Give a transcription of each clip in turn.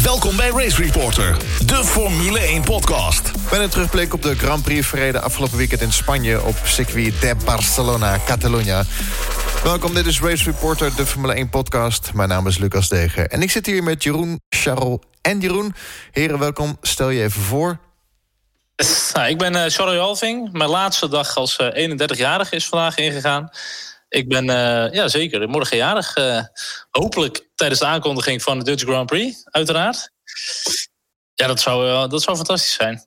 Welkom bij Race Reporter, de Formule 1 podcast. Met een terugblik op de Grand Prix verreden afgelopen weekend in Spanje... op circuit de Barcelona, Catalunya. Welkom, dit is Race Reporter, de Formule 1 podcast. Mijn naam is Lucas Deger en ik zit hier met Jeroen, Charles en Jeroen. Heren, welkom. Stel je even voor. Nou, ik ben uh, Charles Alving. Mijn laatste dag als uh, 31-jarige is vandaag ingegaan. Ik ben uh, ja, zeker morgen jarig. Uh, hopelijk tijdens de aankondiging van de Dutch Grand Prix, uiteraard. Ja, dat zou, uh, dat zou fantastisch zijn.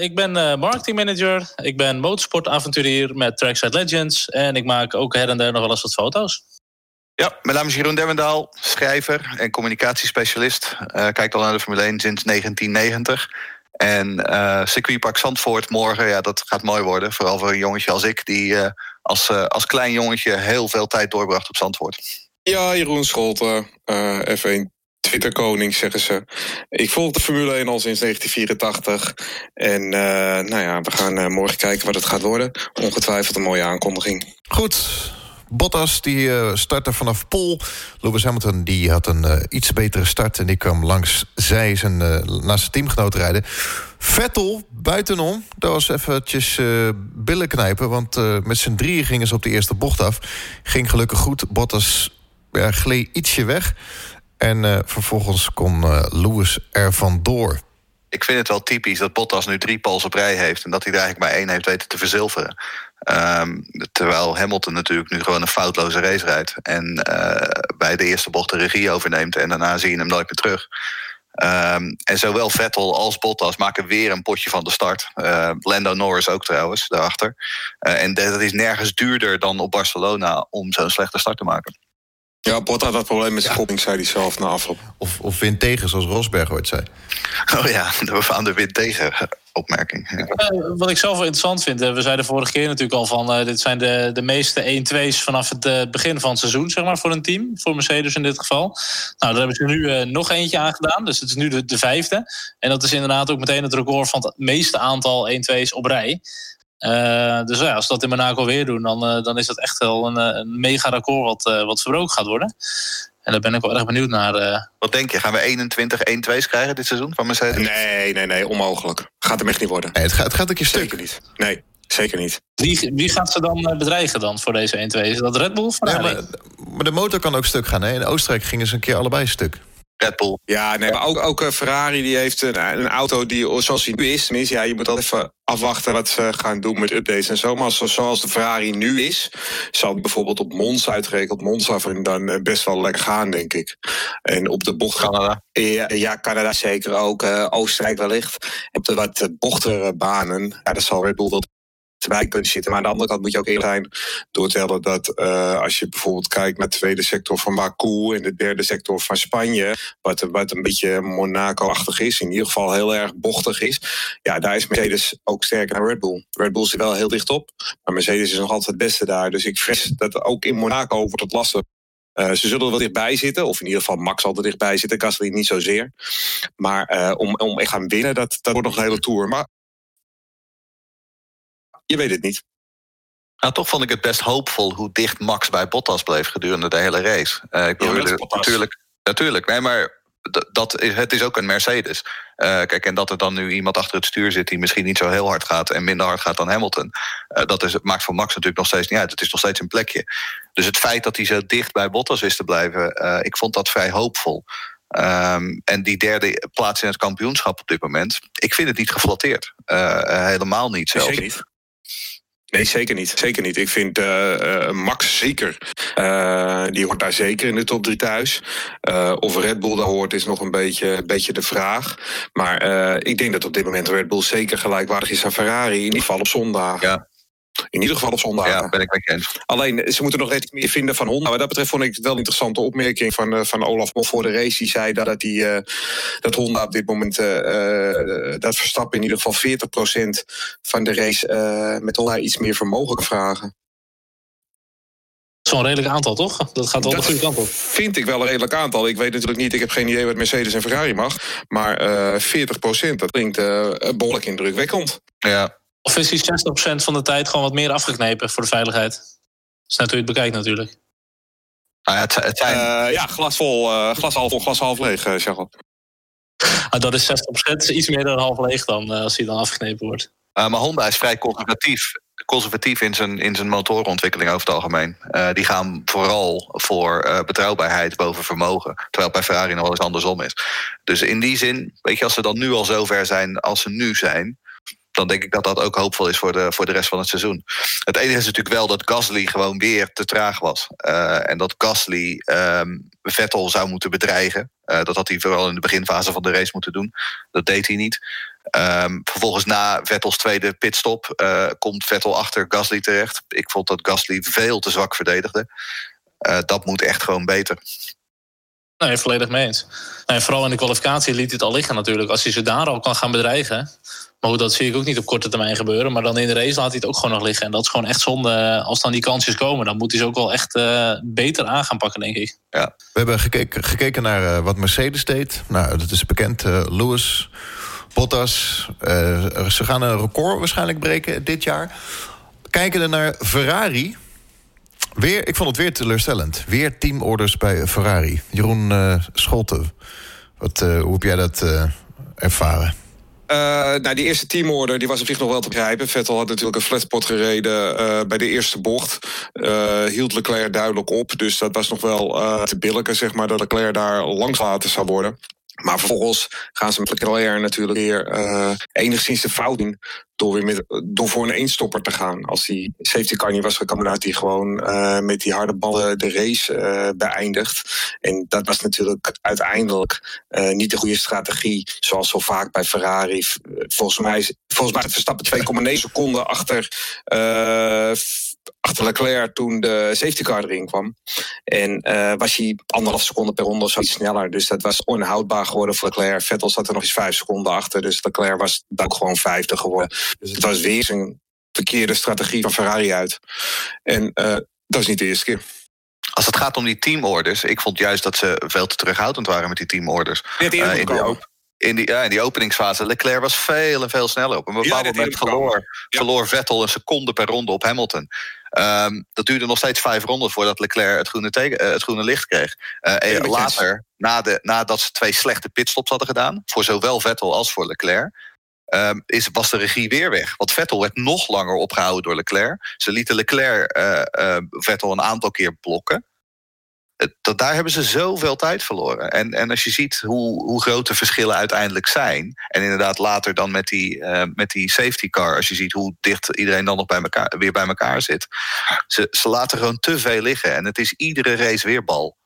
ik ben marketingmanager. Ik ben motorsportavonturier met Trackside Legends. En ik maak ook her en der nog wel eens wat foto's. Ja, mijn naam is Jeroen Derwendaal, schrijver en communicatiespecialist. kijk al naar de Formule 1 sinds 1990. En uh, circuitpark Zandvoort morgen, ja, dat gaat mooi worden. Vooral voor een jongetje als ik, die uh, als, uh, als klein jongetje heel veel tijd doorbracht op Zandvoort. Ja, Jeroen Scholten, F1 Twitterkoning, zeggen ze. Ik volg de Formule 1 al sinds 1984. En nou ja, we gaan morgen kijken wat het gaat worden. Ongetwijfeld een mooie aankondiging. Goed, Bottas die uh, startte vanaf Pol. Lewis Hamilton die had een uh, iets betere start... en die kwam langs zij zijn, uh, naast zijn teamgenoot rijden. Vettel buitenom, dat was eventjes billen knijpen... want met z'n drieën gingen ze op de eerste bocht af. Ging gelukkig goed. Bottas gleed ietsje weg. En vervolgens kon Lewis er vandoor ik vind het wel typisch dat Bottas nu drie pols op rij heeft... en dat hij er eigenlijk maar één heeft weten te verzilveren. Um, terwijl Hamilton natuurlijk nu gewoon een foutloze race rijdt... en uh, bij de eerste bocht de regie overneemt... en daarna zie je hem nooit meer terug. Um, en zowel Vettel als Bottas maken weer een potje van de start. Uh, Lando Norris ook trouwens, daarachter. Uh, en dat is nergens duurder dan op Barcelona... om zo'n slechte start te maken. Ja, Bot had dat probleem met zijn ja. zei hij zelf na afloop. Of, of wind tegen, zoals Rosberg ooit zei. Oh ja, we aan de wind tegen opmerking. Ja. Uh, wat ik zelf wel interessant vind, we zeiden vorige keer natuurlijk al van... Uh, dit zijn de, de meeste 1-2's vanaf het uh, begin van het seizoen, zeg maar, voor een team. Voor Mercedes in dit geval. Nou, daar hebben ze nu nog eentje aan gedaan. Dus het is nu de, de vijfde. En dat is inderdaad ook meteen het record van het meeste aantal 1-2's op rij. Uh, dus ja, als ze dat in Monaco weer doen, dan, uh, dan is dat echt wel een, een mega record wat, uh, wat verbroken gaat worden. En daar ben ik wel erg benieuwd naar. Wat denk je? Gaan we 21 1-2's krijgen dit seizoen van Mercedes? Nee, nee, nee, onmogelijk. Gaat hem echt niet worden. Nee, het, gaat, het gaat een keer stuk. Zeker niet. Nee, zeker niet. Wie, wie gaat ze dan bedreigen dan voor deze 1-2? Is dat Red Bull? Ja, maar, maar, de motor kan ook stuk gaan. Hè? In Oostenrijk gingen ze een keer allebei stuk. Red Bull. Ja, nee, maar ook, ook uh, Ferrari die heeft een, een, auto die zoals hij nu is. Tenminste, ja, je moet altijd even afwachten wat ze gaan doen met updates en zo. Maar zoals de Ferrari nu is, zal bijvoorbeeld op Monza uitgerekend. Monza dan best wel lekker gaan, denk ik. En op de bocht... Canada. Ja, ja Canada zeker ook. Uh, Oostenrijk wellicht. Op de wat bochtere banen, ja, dat zal Red Bull wel wijkpunten zitten. Maar aan de andere kant moet je ook eerlijk zijn doortellen dat uh, als je bijvoorbeeld kijkt naar de tweede sector van Baku en de derde sector van Spanje, wat, wat een beetje Monaco-achtig is, in ieder geval heel erg bochtig is, ja, daar is Mercedes ook sterker dan Red Bull. Red Bull zit wel heel dicht op, maar Mercedes is nog altijd het beste daar. Dus ik vrees dat ook in Monaco wordt het lastig. Uh, ze zullen er wel dichtbij zitten, of in ieder geval Max zal er dichtbij zitten, Gasly niet zozeer. Maar uh, om, om echt gaan winnen, dat, dat wordt nog een hele tour. Maar je weet het niet. Nou, toch vond ik het best hoopvol hoe dicht Max bij Bottas bleef gedurende de hele race. Uh, ik bedoel, ja, natuurlijk, natuurlijk, nee, maar dat, het is ook een Mercedes. Uh, kijk, en dat er dan nu iemand achter het stuur zit die misschien niet zo heel hard gaat en minder hard gaat dan Hamilton. Uh, dat is, maakt voor Max natuurlijk nog steeds niet uit. Het is nog steeds een plekje. Dus het feit dat hij zo dicht bij Bottas is te blijven, uh, ik vond dat vrij hoopvol. Um, en die derde plaats in het kampioenschap op dit moment, ik vind het niet geflatteerd. helemaal niet zelfs. Zeker niet. Nee, zeker niet. Zeker niet. Ik vind uh, uh, Max zeker. Uh, die hoort daar zeker in de top 3 thuis. of Red Bull daar hoort is nog een beetje, beetje de vraag. Maar ik denk dat op dit moment Red Bull zeker gelijkwaardig is aan Ferrari. In ieder geval op zondag. Ja. In ieder geval op zondag. Ja, ben ik mee eens. Alleen, ze moeten nog net meer vinden van Honda. Wat dat betreft vond ik het wel een interessante opmerking van, uh, van Olaf Mol voor de race. Die zei dat, dat, die, uh, dat Honda op dit moment, uh, dat Verstappen in ieder geval 40% van de race met Honda iets meer vermogen vragen. Zo'n redelijk aantal, toch? Dat gaat wel de goede kant op. Vind ik wel een redelijk aantal. Ik weet natuurlijk niet, ik heb geen idee wat Mercedes en Ferrari mag. Maar uh, 40%, dat klinkt uh, behoorlijk indrukwekkend. Ja, of is die 60% van de tijd gewoon wat meer afgeknepen voor de veiligheid? Dat is net hoe je het bekijkt natuurlijk. Ah, ja, het, het zijn... Uh, ja, glas vol, uh, glas half vol, glas half leeg, uh, Charles. Ah, dat is 60%, iets meer dan half leeg dan, als hij dan afgeknepen wordt. maar Honda is vrij conservatief conservatief in zijn, in zijn motorenontwikkeling over het algemeen. Uh, die gaan vooral voor uh, betrouwbaarheid boven vermogen. Terwijl bij Ferrari nog wel eens andersom is. Dus in die zin, weet je, als ze dan nu al zover zijn als ze nu zijn dan denk ik dat dat ook hoopvol is voor de, voor de rest van het seizoen. Het enige is natuurlijk wel dat Gasly gewoon weer te traag was. Uh, en dat Gasly um, Vettel zou moeten bedreigen. Uh, dat had hij vooral in de beginfase van de race moeten doen. Dat deed hij niet. Um, vervolgens na Vettels tweede pitstop uh, komt Vettel achter Gasly terecht. Ik vond dat Gasly veel te zwak verdedigde. dat moet echt gewoon beter. Nee, volledig mee eens. En vooral in de kwalificatie liet het al liggen natuurlijk. Als hij ze daar al kan gaan bedreigen. Maar dat zie ik ook niet op korte termijn gebeuren. Maar dan in de race laat hij het ook gewoon nog liggen. En dat is gewoon echt zonde. Als dan die kansjes komen, dan moet hij ze ook wel echt uh, beter aan gaan pakken, denk ik. Ja. We hebben gekeken, gekeken naar uh, wat Mercedes deed. Nou, dat is bekend. Lewis, Bottas. ze gaan een record waarschijnlijk breken dit jaar. Kijken er naar Ferrari. Weer, ik vond het weer teleurstellend. Weer teamorders bij Ferrari. Jeroen Scholten, wat, hoe heb jij dat ervaren? Uh, nou, die eerste teamorder die was op zich nog wel te begrijpen. Vettel had natuurlijk een flatspot gereden uh, bij de eerste bocht. Uh, hield Leclerc duidelijk op. Dus dat was nog wel te billijken, zeg maar, dat Leclerc daar langs laten zou worden. Maar vervolgens gaan ze met Leclerc natuurlijk weer uh, enigszins de fout in. Door, weer met, door voor een eenstopper te gaan. Als die safety car niet was gekomen, had hij gewoon uh, met die harde ballen de race uh, beëindigd. En dat was natuurlijk uiteindelijk niet de goede strategie. Zoals zo vaak bij Ferrari. Volgens mij, volgens mij Verstappen 2,9 seconden achter achter Leclerc toen de safety car erin kwam. En uh, was hij anderhalf seconde per ronde of zoiets sneller. Dus dat was onhoudbaar geworden voor Leclerc. Vettel zat er nog eens vijf seconden achter. Dus Leclerc was ook gewoon vijfde geworden. Dus het was weer een verkeerde strategie van Ferrari uit. En uh, dat is niet de eerste keer. Als het gaat om die teamorders, ik vond juist dat ze veel te terughoudend waren met die teamorders. Ja, die uh, in in die, ja, in die openingsfase. Leclerc was veel en veel sneller. Op een bepaald ja, moment verloor, ja. verloor Vettel een seconde per ronde op Hamilton. Um, dat duurde nog steeds vijf ronden voordat Leclerc het groene, teken, uh, het groene licht kreeg. Uh, en later, na de, nadat ze twee slechte pitstops hadden gedaan, voor zowel Vettel als voor Leclerc, um, is, was de regie weer weg. Want Vettel werd nog langer opgehouden door Leclerc. Ze lieten Leclerc uh, Vettel een aantal keer blokken dat, daar hebben ze zoveel tijd verloren. En, en als je ziet hoe, hoe groot de verschillen uiteindelijk zijn. En inderdaad later dan met die, uh, met die safety car. Als je ziet hoe dicht iedereen dan nog bij elkaar, weer bij elkaar zit. Ze, ze laten gewoon te veel liggen. En het is iedere race weer bal.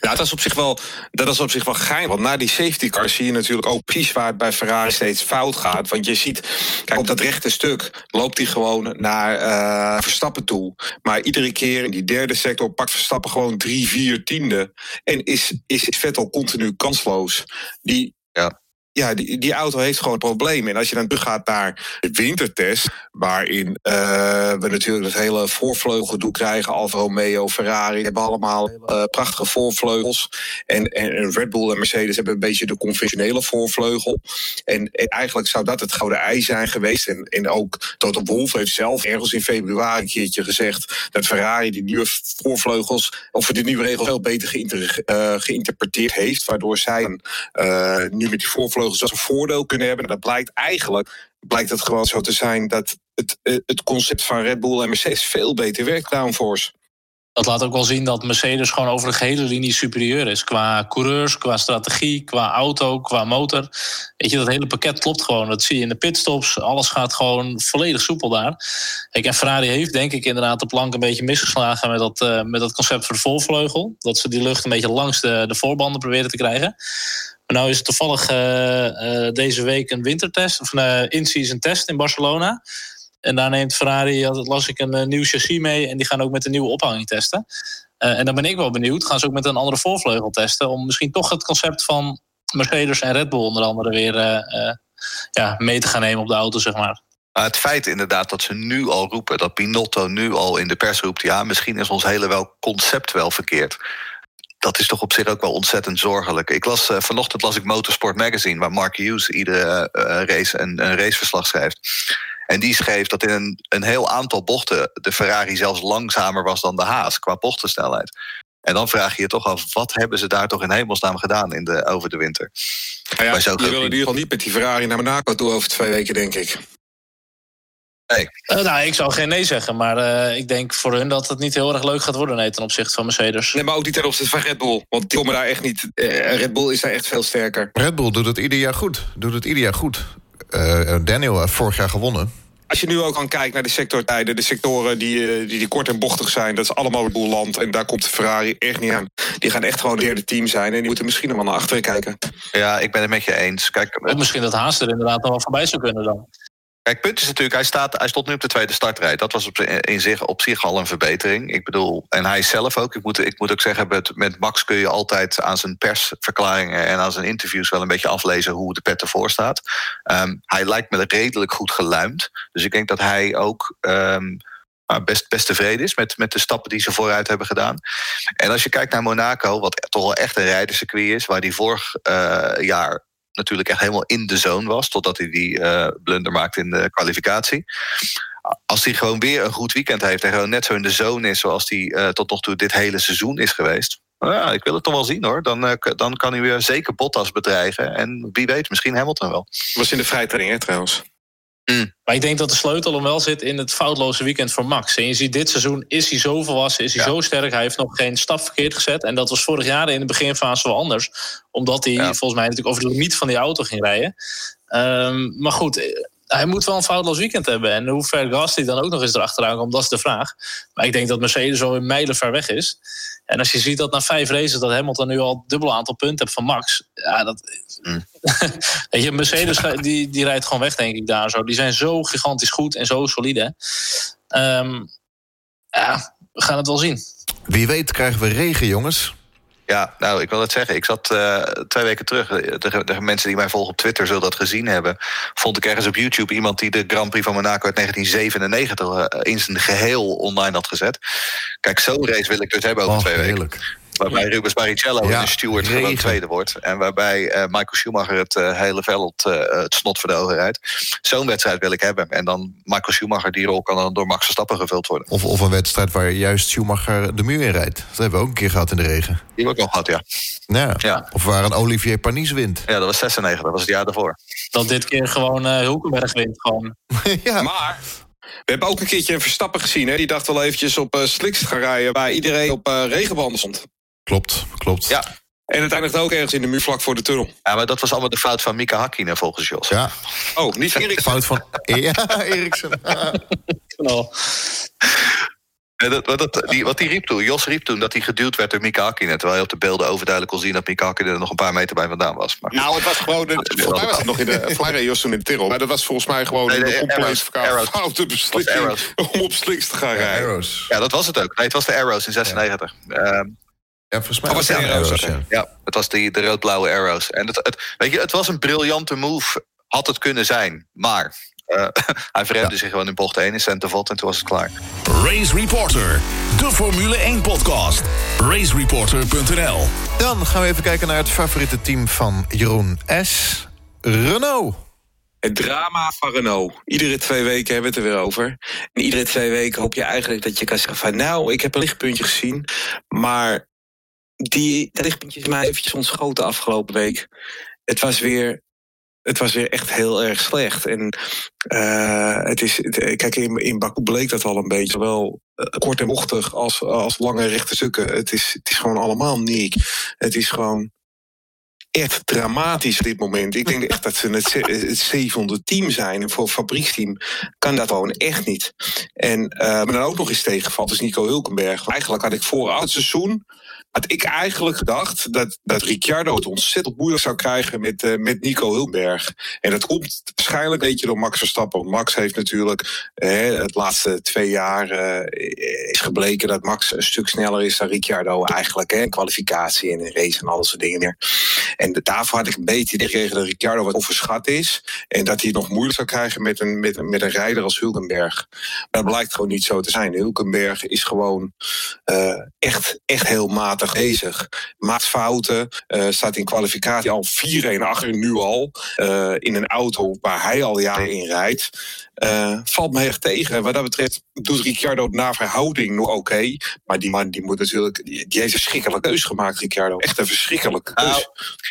Ja, dat is op zich wel, dat is op zich wel geheim. Want na die safety car zie je natuurlijk ook precies waar het bij Ferrari steeds fout gaat. Want je ziet, kijk, op dat rechte stuk loopt hij gewoon naar uh, Verstappen toe. Maar iedere keer in die derde sector pakt Verstappen gewoon drie, vier tiende. En is, is Vettel continu kansloos. Die, ja ja, die, die auto heeft gewoon problemen. En als je dan teruggaat naar de wintertest, waarin uh, we natuurlijk het hele voorvleugeldoek krijgen, Alfa Romeo, Ferrari, hebben allemaal uh, prachtige voorvleugels. En, en Red Bull en Mercedes hebben een beetje de conventionele voorvleugel. En, en eigenlijk zou dat het gouden ei zijn geweest. En, en ook Toto Wolff heeft zelf ergens in februari een keertje gezegd dat Ferrari die nieuwe voorvleugels, of de nieuwe regels veel beter uh, geïnterpreteerd heeft, waardoor zij nu met die voorvleugels vleugels een voordeel kunnen hebben. En dat blijkt eigenlijk blijkt het gewoon zo te zijn dat het, eh, het concept van Red Bull en Mercedes veel beter werkt, downforce. Dat laat ook wel zien dat Mercedes gewoon over de gehele linie superieur is. Qua coureurs, qua strategie, qua auto, qua motor. Weet je, dat hele pakket klopt gewoon. Dat zie je in de pitstops. Alles gaat gewoon volledig soepel daar. Kijk, en Ferrari heeft denk ik inderdaad de plank een beetje misgeslagen met dat, uh, met dat concept voor de volvleugel. Dat ze die lucht een beetje langs de, de voorbanden proberen te krijgen. Maar nou is toevallig uh, uh, deze week een wintertest, of een in-season test in Barcelona. En daar neemt Ferrari, las ik, een nieuw chassis mee. En die gaan ook met een nieuwe ophanging testen. en dan ben ik wel benieuwd. Gaan ze ook met een andere voorvleugel testen? Om misschien toch het concept van Mercedes en Red Bull onder andere weer ja, mee te gaan nemen op de auto, zeg maar. Het feit inderdaad dat ze nu al roepen, dat Pinotto nu al in de pers roept... ja, misschien is ons hele wel concept wel verkeerd dat is toch op zich ook wel ontzettend zorgelijk. Ik las, uh, vanochtend las ik Motorsport Magazine, waar Mark Hughes iedere uh, race een, een raceverslag schrijft. En die schreef dat in een, een heel aantal bochten de Ferrari zelfs langzamer was dan de Haas qua bochtensnelheid. En dan vraag je je toch af, wat hebben ze daar toch in hemelsnaam gedaan in de, over de winter? Nou ja, je wil in ieder geval niet met die Ferrari naar Monaco toe over twee weken, denk ik. Nee. Uh, nou, ik zou geen nee zeggen, maar uh, ik denk voor hun dat het niet heel erg leuk gaat worden nee, ten opzichte van Mercedes. Nee, maar ook niet ten opzichte van Red Bull. Want die komen daar echt niet. Uh, Red Bull is daar echt veel sterker. Red Bull doet het ieder jaar goed. Doet het ieder jaar goed. Daniel heeft vorig jaar gewonnen. Als je nu ook kan kijken naar de sectortijden, de sectoren die, die, die kort en bochtig zijn, dat is allemaal Red Bull land. En daar komt de Ferrari echt niet aan. Die gaan echt gewoon het derde team zijn. En die moeten misschien nog wel naar achteren kijken. Ja, ik ben het met je eens. Kijk, of misschien dat Haas er inderdaad nog wel voorbij zou kunnen dan. Kijk, punt is natuurlijk, hij, staat, hij stond nu op de tweede startrij. Dat was op, in zich, op zich al een verbetering. Ik bedoel, en hij zelf ook. Ik moet, ik moet ook zeggen, met, met Max kun je altijd aan zijn persverklaringen en aan zijn interviews wel een beetje aflezen hoe de pet ervoor staat. Um, hij lijkt me redelijk goed geluimd. Dus ik denk dat hij ook. Um, best, best tevreden is met, met de stappen die ze vooruit hebben gedaan. En als je kijkt naar Monaco, wat toch wel echt een rijderscircuit is, waar die vorig uh, jaar natuurlijk echt helemaal in de zone was. Totdat hij die uh, blunder maakte in de kwalificatie. Als hij gewoon weer een goed weekend heeft en gewoon net zo in de zone is zoals hij uh, tot nog toe dit hele seizoen is geweest. Nou ja, ik wil het toch wel zien hoor. Dan, uh, dan kan hij weer zeker Bottas bedreigen. En wie weet, misschien Hamilton wel. Was in de vrijtraining hè trouwens. Mm. Maar ik denk dat de sleutel hem wel zit in het foutloze weekend voor Max. En je ziet dit seizoen, is hij zo volwassen, is hij zo sterk. Hij heeft nog geen stap verkeerd gezet. En dat was vorig jaar in de beginfase wel anders. Omdat hij volgens mij natuurlijk over de limiet van die auto ging rijden. Um, maar goed, hij moet wel een foutloos weekend hebben. En hoe ver Gasly dan ook nog eens erachteraan komt, dat is de vraag. Maar ik denk dat Mercedes al een mijlen ver weg is. En als je ziet dat na vijf races dat Hamilton nu al dubbel aantal punten heeft van Max. Ja, dat. Mm. Weet je, Mercedes die, die rijdt gewoon weg, denk ik daar zo. Die zijn zo gigantisch goed en zo solide. Um, ja, we gaan het wel zien. Wie weet krijgen we regen, jongens. Ja, nou, ik wil het zeggen. Ik zat uh, twee weken terug. De, de, mensen die mij volgen op Twitter zullen dat gezien hebben. Vond ik ergens op YouTube iemand die de Grand Prix van Monaco uit 1997 uh, in zijn geheel online had gezet. Kijk, zo'n race wil ik dus hebben over oh, twee heerlijk. Waarbij Rubens Barrichello ja, de steward gewoon tweede wordt. En waarbij uh, Michael Schumacher het uh, hele veld uh, het snot voor de ogen rijdt. Zo'n wedstrijd wil ik hebben. En dan Michael Schumacher, die rol kan dan door Max Verstappen gevuld worden. Of, of een wedstrijd waar juist Schumacher de muur in rijdt. Dat hebben we ook een keer gehad in de regen. Die hebben we ook al gehad, ja. ja. ja. Of waar een Olivier Panis wint. Ja, dat was 96, dat was het jaar daarvoor. Dat dit keer gewoon uh, Hulkenberg wint. Gewoon. ja. Maar we hebben ook een keertje een Verstappen gezien. Hè? Die dacht wel eventjes op uh, slicks te gaan rijden... waar iedereen op uh, regenbanden stond. Klopt, klopt. Ja. En het eindigt ook ergens in de muur vlak voor de tunnel. Ja, maar dat was allemaal de fout van Mika Hakkinen volgens Jos. Ja. Oh, niet van Eriksen. Fout van ja, Eriksen. dat, dat, die, wat die riep toen, Jos riep toen dat hij geduwd werd door Mika Hakkinen. Terwijl je op de beelden overduidelijk kon zien dat Mika Hakkinen er nog een paar meter bij vandaan was. Maar, nou, het was gewoon. De, volgens mij was het nog in de Flyre Jos toen in de Tirol. Maar dat was volgens mij gewoon nee, de, de complete foute beslissing om op slicks te gaan rijden. Ja, dat was het ook. Nee, het was de Arrows in 96. Ja. Um, ja, volgens mij oh, was het de Arrows. ja. ja. het was die, de rood-blauwe Arrows. En het, het, weet je, het was een briljante move, had het kunnen zijn. Maar uh, hij verremde ja. zich gewoon in bocht 1 in Centervot en toen was het klaar. Race Reporter, de Formule 1-podcast. Racereporter.nl Dan gaan we even kijken naar het favoriete team van Jeroen S. Renault. Het drama van Renault. Iedere twee weken hebben we het er weer over. En iedere twee weken hoop je eigenlijk dat je kan zeggen van... nou, ik heb een lichtpuntje gezien, maar die, dat mij eventjes ontschoten afgelopen week. Het was weer het was weer echt heel erg slecht. En uh, het is, kijk, in, in Baku bleek dat al een beetje. Zowel uh, kort en bochtig als, als lange rechte stukken. Het is, het is gewoon allemaal niek. Het is gewoon echt dramatisch dit moment. Ik denk echt dat ze het, het zevende team zijn. Voor fabrieksteam kan dat gewoon echt niet. En uh, maar dan ook nog eens tegenvalt is Nico Hulkenberg. Eigenlijk had ik voor het seizoen had ik eigenlijk gedacht dat, dat Ricciardo het ontzettend moeilijk zou krijgen met, uh, met Nico Hulkenberg. En dat komt waarschijnlijk een beetje door Max Verstappen. Want Max heeft natuurlijk uh, het laatste twee jaar uh, is gebleken dat Max een stuk sneller is dan Ricciardo eigenlijk. In kwalificatie en in race en al dat soort dingen meer. En daarvoor had ik een beetje gekregen dat Ricciardo wat overschat is. En dat hij het nog moeilijk zou krijgen met een, met, met een rijder als Hulkenberg. Maar dat blijkt gewoon niet zo te zijn. Hulkenberg is gewoon echt, echt heel matig bezig. Maakt fouten, uh, staat in kwalificatie al 4-1 achter nu al. Uh, in een auto waar hij al jaren in rijdt. Uh, valt me erg tegen. Wat dat betreft doet Ricciardo na verhouding nog oké. maar die man die moet natuurlijk. Die, heeft een verschrikkelijke keus gemaakt, Ricciardo. Echt een verschrikkelijke keus. Nou,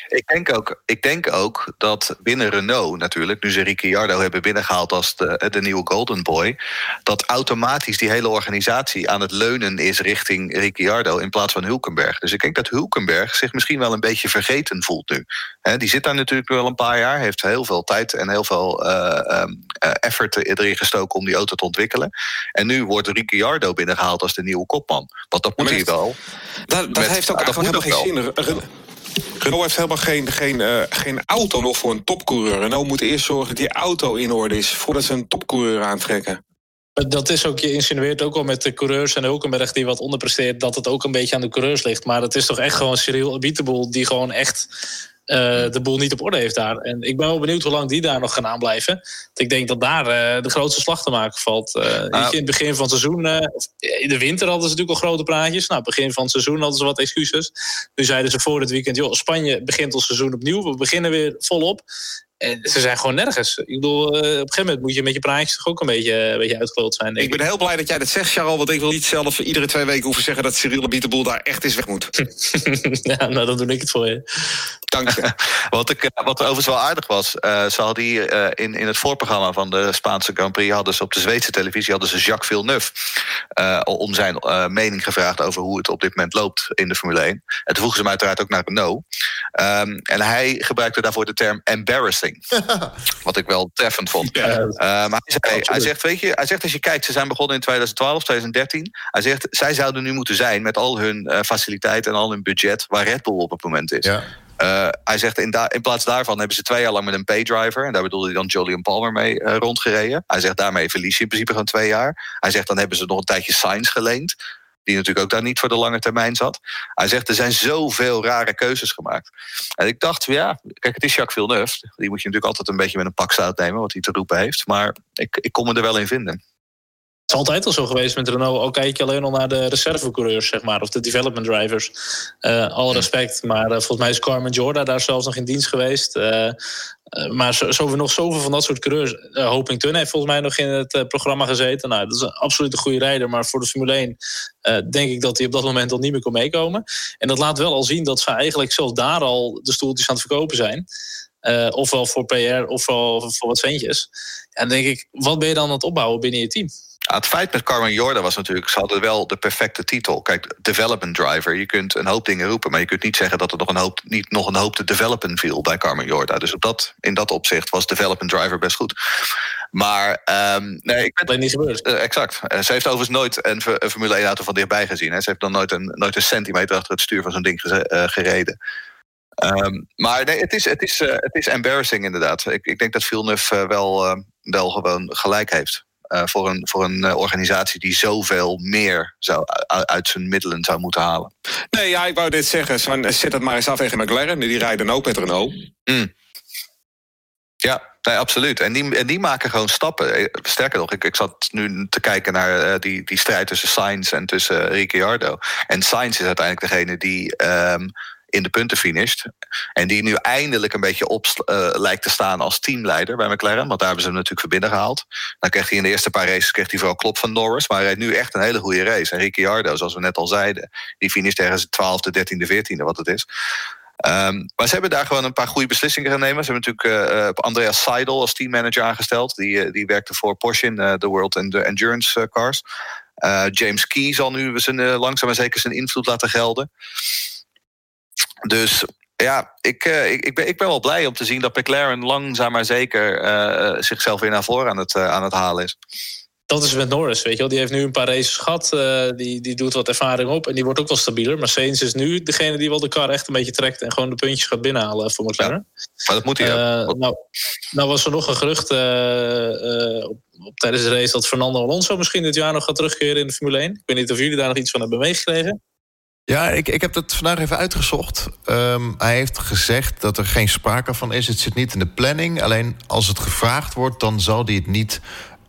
ik, denk ook, ik denk ook dat binnen Renault natuurlijk. nu ze Ricciardo hebben binnengehaald als de, de nieuwe Golden Boy. dat automatisch die hele organisatie aan het leunen is richting Ricciardo. in plaats van Hulkenberg. Dus ik denk dat Hulkenberg zich misschien wel een beetje vergeten voelt nu. die zit daar natuurlijk wel een paar jaar. heeft heel veel tijd en heel veel uh, effort erin gestoken om die auto te ontwikkelen. En nu wordt Ricciardo binnengehaald als de nieuwe kopman. Want dat moet hij wel. Dat, dat heeft ook eigenlijk helemaal geen zin. Renault heeft helemaal geen, geen, uh, geen auto nog voor een topcoureur. Renault moet eerst zorgen dat die auto in orde is... voordat ze een topcoureur aantrekken. Dat is ook, je insinueert ook al met de coureurs en Hulkenberg die wat onderpresteert, dat het ook een beetje aan de coureurs ligt. Maar het is toch echt gewoon Cyril Abiteboul die gewoon echt de boel niet op orde heeft daar. En ik ben wel benieuwd hoe lang die daar nog gaan aanblijven. Want ik denk dat daar uh, de grootste slag te maken valt. Uh, in het begin van het seizoen, in de winter hadden ze natuurlijk al grote praatjes. Nou, begin van het seizoen hadden ze wat excuses. Nu zeiden ze voor het weekend, joh, Spanje begint ons seizoen opnieuw. We beginnen weer volop. En ze zijn gewoon nergens. Ik bedoel, op een gegeven moment moet je met je praatjes toch ook een beetje, een beetje zijn. Ik ben heel blij dat jij dat zegt, Charles. Want ik wil niet zelf iedere twee weken hoeven zeggen dat Cyril Bietenboel daar echt eens weg moet. ja, nou dan doe ik het voor je. Dank je. wat, ik, eh, wat overigens wel aardig was, uh, ze hadden hier uh, in, in het voorprogramma van de Spaanse Grand Prix hadden ze op de Zweedse televisie hadden ze Jacques Villeneuve uh, om zijn mening gevraagd over hoe het op dit moment loopt in de Formule 1. En toen vroegen ze hem uiteraard ook naar Renault. Um, en hij gebruikte daarvoor de term embarrassing. wat ik wel treffend vond. Ja. maar hij, zei, hij, zegt, weet je, hij zegt als je kijkt, ze zijn begonnen in 2012, 2013. Hij zegt, zij zouden nu moeten zijn met al hun faciliteiten en al hun budget waar Red Bull op het moment is. Ja. Uh, hij zegt in, in, plaats daarvan hebben ze twee jaar lang met een paydriver. En daar bedoelde hij dan Julian Palmer mee uh, rondgereden. Hij zegt daarmee verlies je in principe gewoon twee jaar. Hij zegt dan hebben ze nog een tijdje Sainz geleend. Die natuurlijk ook daar niet voor de lange termijn zat. Hij zegt er zijn zoveel rare keuzes gemaakt. En ik dacht, ja, kijk, het is Jacques Villeneuve. Die moet je natuurlijk altijd een beetje met een pak zout nemen, wat hij te roepen heeft. Maar ik, ik kon me er wel in vinden is altijd al zo geweest met Renault. Al kijk je alleen al naar de reservecoureurs, zeg maar, of de development drivers. Uh, al respect, maar uh, volgens mij is Carmen Jorda daar zelfs nog in dienst geweest. Uh, maar zo, zo we nog zoveel van dat soort coureurs. Hoping Tun heeft volgens mij nog in het programma gezeten. Nou, dat is een absoluut een goede rijder. Maar voor de Formule 1 denk ik dat hij op dat moment al niet meer kon meekomen. En dat laat wel al zien dat ze eigenlijk zelfs daar al de stoeltjes aan het verkopen zijn. ofwel voor PR, ofwel voor wat centjes. En dan denk ik, wat ben je dan aan het opbouwen binnen je team? Het feit met Carmen Jordan was natuurlijk, ze hadden wel de perfecte titel. Kijk, development driver, je kunt een hoop dingen roepen, maar je kunt niet zeggen dat er nog een hoop, niet nog een hoop te developen viel bij Carmen Jordan. Dus op dat, in dat opzicht was development driver best goed. Maar um, nee, ik ben. Niet gebeurd. Uh, exact. Uh, ze heeft overigens nooit een, een Formule 1 auto van dichtbij gezien. Hè. Ze heeft dan nooit een, nooit een centimeter achter het stuur van zo'n ding ge, uh, gereden. Um, maar nee, het is, het, is, het is embarrassing inderdaad. Ik, ik denk dat Villeneuve wel, wel gewoon gelijk heeft. Uh, voor een, voor een uh, organisatie die zoveel meer zou, uit zijn middelen zou moeten halen. Nee, ja, ik wou dit zeggen. Zet het maar eens af tegen McLaren. Die rijden ook met Renault. Mm. Ja, nee, absoluut. En die, en die maken gewoon stappen. Eh, sterker nog, ik, ik zat nu te kijken naar uh, die, die strijd tussen Sainz en tussen Ricciardo. En Sainz is uiteindelijk degene die um, in de punten finisht. En die nu eindelijk een beetje op uh, lijkt te staan als teamleider bij McLaren. Want daar hebben ze hem natuurlijk voor binnen gehaald. Dan kreeg hij in de eerste paar races kreeg hij vooral klop van Norris. Maar hij rijdt nu echt een hele goede race. En Ricciardo, zoals we net al zeiden, die finisht ergens 12e, 13e, 14e, wat het is. Um, maar ze hebben daar gewoon een paar goede beslissingen genomen. Ze hebben natuurlijk uh, Andreas Seidel als teammanager aangesteld. Die, die werkte voor Porsche in de World and the Endurance Cars. James Key zal nu zijn, langzaam maar zeker zijn invloed laten gelden. Dus ja, ik, uh, ik, ik, ben, ik ben wel blij om te zien dat McLaren langzaam maar zeker uh, zichzelf weer naar voren aan het, uh, aan het halen is. Dat is met Norris, weet je wel. Die heeft nu een paar races gehad. die, die doet wat ervaring op en die wordt ook wel stabieler. Maar Sainz is nu degene die wel de kar echt een beetje trekt... en gewoon de puntjes gaat binnenhalen voor McLaren. Ja, maar dat moet hij nou, nou was er nog een gerucht op, op, tijdens de race... dat Fernando Alonso misschien dit jaar nog gaat terugkeren in de Formule 1. Ik weet niet of jullie daar nog iets van hebben meegekregen. Ja, ik, ik heb het vandaag even uitgezocht. Um, hij heeft gezegd dat er geen sprake van is. Het zit niet in de planning. Alleen als het gevraagd wordt, dan zal hij het niet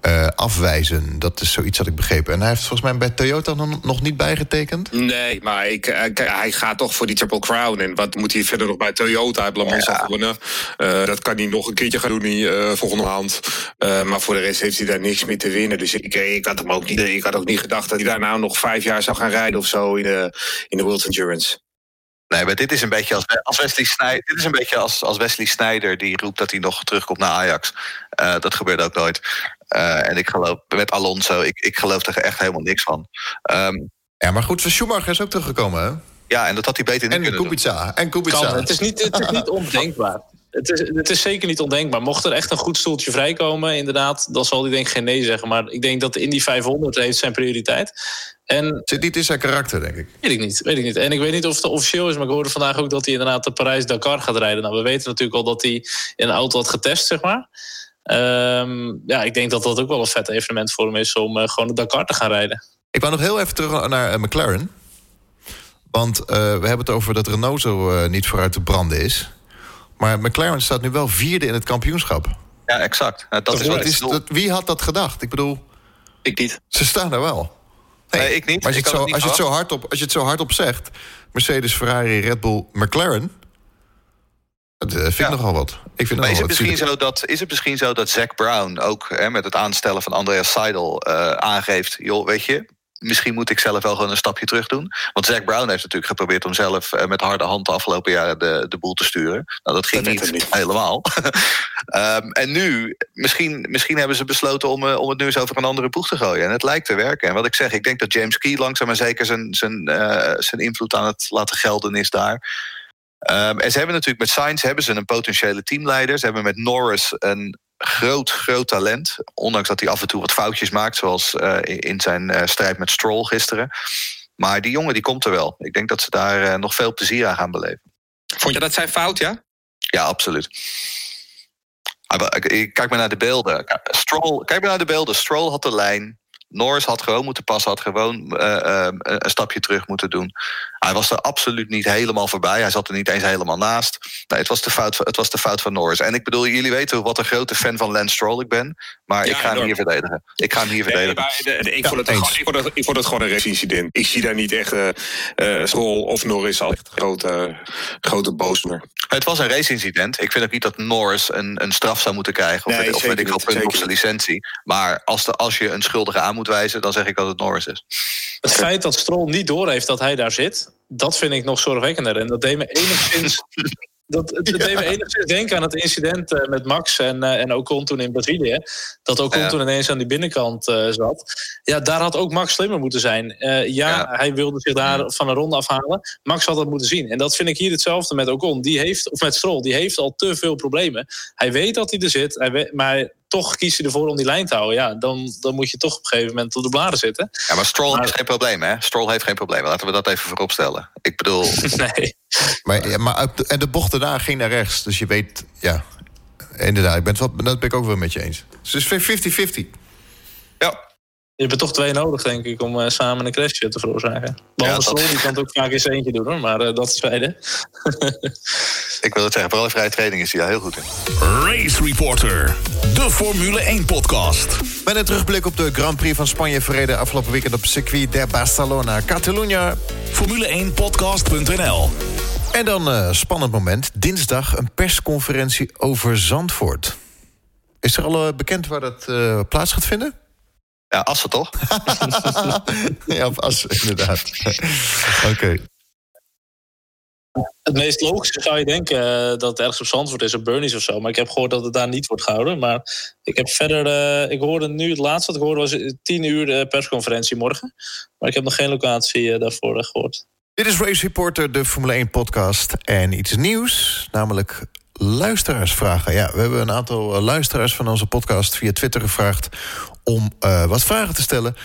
uh, afwijzen. Dat is zoiets dat ik begrepen. En hij heeft volgens mij bij Toyota nog niet bijgetekend. Nee, maar ik, hij gaat toch voor die Triple Crown. En wat moet hij verder nog bij Toyota? Hij heeft ja. gewonnen. Uh, dat kan hij nog een keertje gaan doen uh, volgende maand. maar voor de rest heeft hij daar niks meer te winnen. Dus ik, ik, had hem ook niet, ik had ook niet gedacht dat hij daar nou nog vijf jaar zou gaan rijden of zo in de, in de World Endurance. Nee, maar dit is een beetje als, als Wesley Sneijder. Dit is een beetje als, als Wesley Sneijder die roept dat hij nog terugkomt naar Ajax. Uh, dat gebeurt ook nooit. Uh, en ik geloof met Alonso, ik, ik geloof er echt helemaal niks van. Um, ja, maar goed, Schumacher is ook teruggekomen, hè? Ja, en dat had hij beter niet en kunnen Kubica, doen. En Kubica. Kan, het is niet, het is niet ondenkbaar. Het is, het is zeker niet ondenkbaar. Mocht er echt een goed stoeltje vrijkomen, inderdaad, dan zal hij denk ik geen nee zeggen. Maar ik denk dat de Indy 500 heeft zijn prioriteit. En, Zit niet in zijn karakter, denk ik. Weet ik niet, weet ik niet. En ik weet niet of het officieel is, maar ik hoorde vandaag ook dat hij inderdaad de Parijs-Dakar gaat rijden. Nou, we weten natuurlijk al dat hij in een auto had getest, zeg maar. Um, ja, ik denk dat dat ook wel een vet evenement voor hem is om uh, gewoon de Dakar te gaan rijden. Ik wou nog heel even terug naar uh, McLaren. Want uh, we hebben het over dat Renault zo niet vooruit te branden is. Maar McLaren staat nu wel vierde in het kampioenschap. Ja, exact. Dat, dat is, dat is dat, wie had dat gedacht? Ik bedoel... Ik niet. Ze staan er wel. Nee, nee ik niet. Maar als je, het zo, als, je het zo hard op, als je het zo hard op zegt... Mercedes, Ferrari, Red Bull, McLaren... Dat vind ik nogal wat. Ik vind maar is, het misschien zo dat, is het misschien zo dat Zack Brown ook hè, met het aanstellen van Andreas Seidel uh, aangeeft: joh, weet je, misschien moet ik zelf wel gewoon een stapje terug doen. Want Zack Brown heeft natuurlijk geprobeerd om zelf uh, met harde hand de afgelopen jaren de, de boel te sturen. Nou, dat ging dat niet, niet, helemaal. um, en nu, misschien, misschien hebben ze besloten om, uh, om het nu eens over een andere boeg te gooien. En het lijkt te werken. En wat ik zeg, ik denk dat James Key langzaam maar zeker zijn, zijn, zijn invloed aan het laten gelden is daar. Um, en ze hebben natuurlijk met Sainz hebben ze een potentiële teamleider. Ze hebben met Norris een groot, groot talent. Ondanks dat hij af en toe wat foutjes maakt, zoals uh, in zijn uh, strijd met Stroll gisteren. Maar die jongen die komt er wel. Ik denk dat ze daar uh, nog veel plezier aan gaan beleven. Vond je dat zijn fout, ja? Ja, absoluut. Kijk maar naar de beelden. Stroll, kijk maar naar de beelden. Stroll had de lijn. Norris had gewoon moeten passen, had gewoon uh, uh, een stapje terug moeten doen. Hij was er absoluut niet helemaal voorbij. Hij zat er niet eens helemaal naast. Nee, het, was de fout, het was de fout van Norris. En ik bedoel, jullie weten wat een grote fan van Lance Stroll ik ben. Maar ja, ik ga hem hier verdedigen. Ik ga hem hier verdedigen. Nee, maar, ik, vond het, ik, vond het, ik vond het gewoon een race-incident. Ik zie daar niet echt uh, Stroll of Norris als echt grote, grote boosdoener. Het was een race-incident. Ik vind ook niet dat Norris een, een straf zou moeten krijgen. Of, nee, of weet ik wel, punt op zijn licentie. Maar als, de, als je een schuldige aan moet wijzen, dan zeg ik dat het Norris is. Het feit dat Stroll niet doorheeft dat hij daar zit, dat vind ik nog zorgwekkender. En dat deed me enigszins. Dat, dat deed me enigszins denken aan het incident uh, met Max en, uh, en Ocon toen in Brazilië. Dat Ocon toen ineens aan die binnenkant uh, zat. Ja, daar had ook Max slimmer moeten zijn. Ja, ja, hij wilde zich daar van een ronde afhalen. Max had dat moeten zien. En dat vind ik hier hetzelfde met Ocon. Die heeft, of met Stroll, die heeft al te veel problemen. Hij weet dat hij er zit, hij weet, maar toch kies je ervoor om die lijn te houden. Ja, dan, dan moet je toch op een gegeven moment op de bladen zitten. Ja, maar Stroll maar, heeft geen probleem, hè? Stroll heeft geen probleem. Laten we dat even voorop stellen. Ik bedoel... nee. Maar, ja, maar en de bocht daarna ging naar rechts. Dus je weet, ja... Inderdaad, ik ben het wel, dat ben ik ook wel met je eens. Dus het is 50-50. Ja. Je hebt er toch twee nodig, denk ik, om uh, samen een crashje te veroorzaken. Behalve ja, Stroll, die kan het ook vaak eens eentje doen, hoor. Maar uh, dat is tweede. ik wil het zeggen, vooral in vrije training is hij daar heel goed in. Race Reporter, de Formule 1-podcast. Met een terugblik op de Grand Prix van Spanje... verreden afgelopen weekend op circuit de Barcelona, Catalunya. Formule1podcast.nl En dan uh, spannend moment. Dinsdag een persconferentie over Zandvoort. Is er al bekend waar dat plaats gaat vinden? Ja, Assen toch? ja, op Assen, inderdaad. Oké. Okay. Het meest logische zou je denken uh, dat het ergens op Zandvoort is, op Burnies of zo. Maar ik heb gehoord dat het daar niet wordt gehouden. Maar ik heb verder, uh, ik hoorde nu, het laatste wat ik hoorde was tien uur de persconferentie morgen. Maar ik heb nog geen locatie uh, daarvoor gehoord. Dit is Race Reporter, de Formule 1 podcast. En iets nieuws, namelijk luisteraarsvragen. Ja, we hebben een aantal luisteraars van onze podcast via Twitter gevraagd om uh, wat vragen te stellen.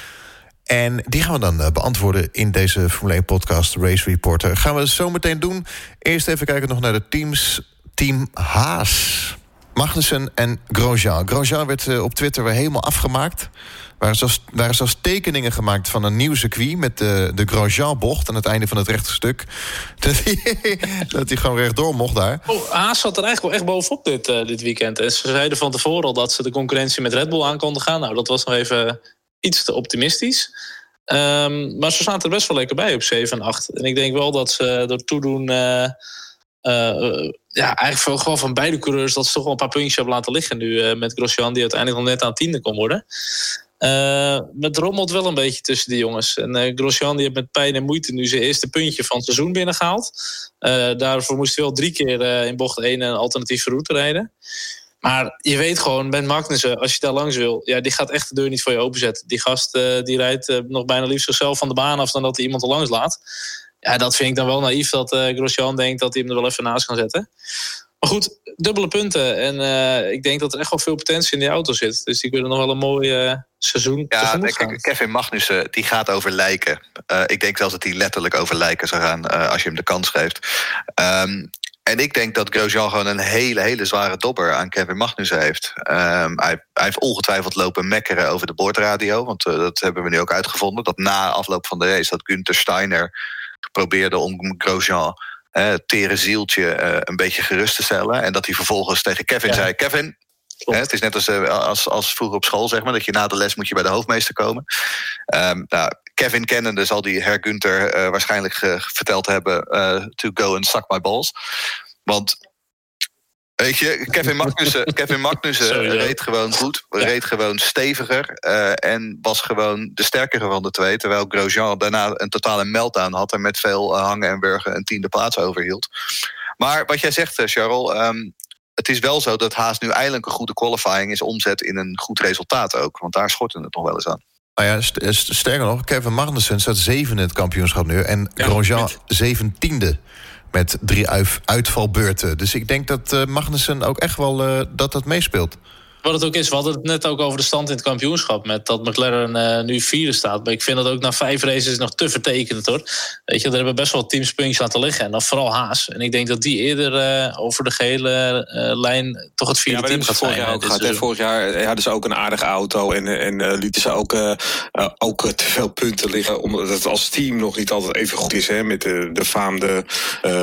En die gaan we dan uh, beantwoorden in deze Formule 1 podcast Race Reporter. Gaan we zo meteen doen. Eerst even kijken nog naar de teams. Team Haas. Magnussen en Grosjean. Grosjean werd op Twitter weer helemaal afgemaakt. Waren zelfs, waren zelfs tekeningen gemaakt van een nieuw circuit... met de, de Grosjean-bocht aan het einde van het rechte stuk. Dat hij, dat hij gewoon rechtdoor mocht daar. Oh, Haas zat er eigenlijk wel echt bovenop dit, uh, dit weekend. En ze zeiden van tevoren al dat ze de concurrentie met Red Bull aan konden gaan. Nou, dat was nog even iets te optimistisch. Um, maar ze zaten er best wel lekker bij op 7 en 8. En ik denk wel dat ze door toedoen... Uh, uh, ja, eigenlijk gewoon van beide coureurs... dat ze toch wel een paar puntjes hebben laten liggen nu... Met Grosjean, die uiteindelijk nog net aan tiende kon worden. Uh, het rommelt wel een beetje tussen die jongens. En uh, Grosjean die heeft met pijn en moeite nu zijn eerste puntje van het seizoen binnengehaald. Uh, daarvoor moest hij wel drie keer in bocht 1 een alternatieve route rijden. Maar je weet gewoon, Ben Magnussen, als je daar langs wil... Ja, die gaat echt de deur niet voor je openzetten. Die gast die rijdt nog bijna liefst zichzelf van de baan af... dan dat hij iemand er langs laat. Ja, dat vind ik dan wel naïef dat Grosjean denkt dat hij hem er wel even naast kan zetten. Maar goed, dubbele punten. En uh, ik denk dat er echt wel veel potentie in die auto zit. Dus die kunnen nog wel een mooi uh, seizoen Ja, kijk, Kevin Magnussen, die gaat over lijken. Uh, ik denk zelfs dat hij letterlijk over lijken zou gaan... als je hem de kans geeft. Um, en ik denk dat Grosjean gewoon een hele, hele zware dobber aan Kevin Magnussen heeft. Um, hij, hij, heeft ongetwijfeld lopen mekkeren over de boordradio. Want dat hebben we nu ook uitgevonden. Dat na afloop van de race dat Günther Steiner probeerde om Grosjean tere zieltje uh, een beetje gerust te stellen. En dat hij vervolgens tegen Kevin ja. zei: Kevin. Hè, het is net als, uh, als, als vroeger op school, zeg maar, dat je na de les moet je bij de hoofdmeester komen. Um, nou, Kevin kennende zal die Herr Gunther waarschijnlijk verteld hebben: to go and suck my balls. Want Weet je, Kevin Magnussen, Kevin Magnussen reed gewoon goed, reed gewoon steviger uh, en was gewoon de sterkere van de twee. Terwijl Grosjean daarna een totale meltdown had en met veel uh, hangen en burgen een tiende plaats overhield. Maar wat jij zegt, Charles, um, het is wel zo dat Haas nu eindelijk een goede qualifying is omzet in een goed resultaat ook. Want daar schortte het nog wel eens aan. Nou ja, sterker nog, Kevin Magnussen staat zevende in het kampioenschap nu en ja, Grosjean zeventiende met drie uitvalbeurten. Dus ik denk dat uh, Magnussen ook echt wel uh, dat dat meespeelt. Wat het ook is, we hadden het net ook over de stand in het kampioenschap. Met dat McLaren uh, nu vierde staat. Maar ik vind dat ook na vijf races nog te vertekend hoor. Weet je, er hebben best wel teams laten liggen. En dan vooral Haas. En ik denk dat die eerder uh, over de gehele uh, lijn toch het vierde ja, team gaat vorig zijn. Jaar ook gehad, vorig jaar hadden ze ook een aardige auto. En, en lieten ze ook, ook te veel punten liggen. Omdat het als team nog niet altijd even goed is. Hè, met de, de faamde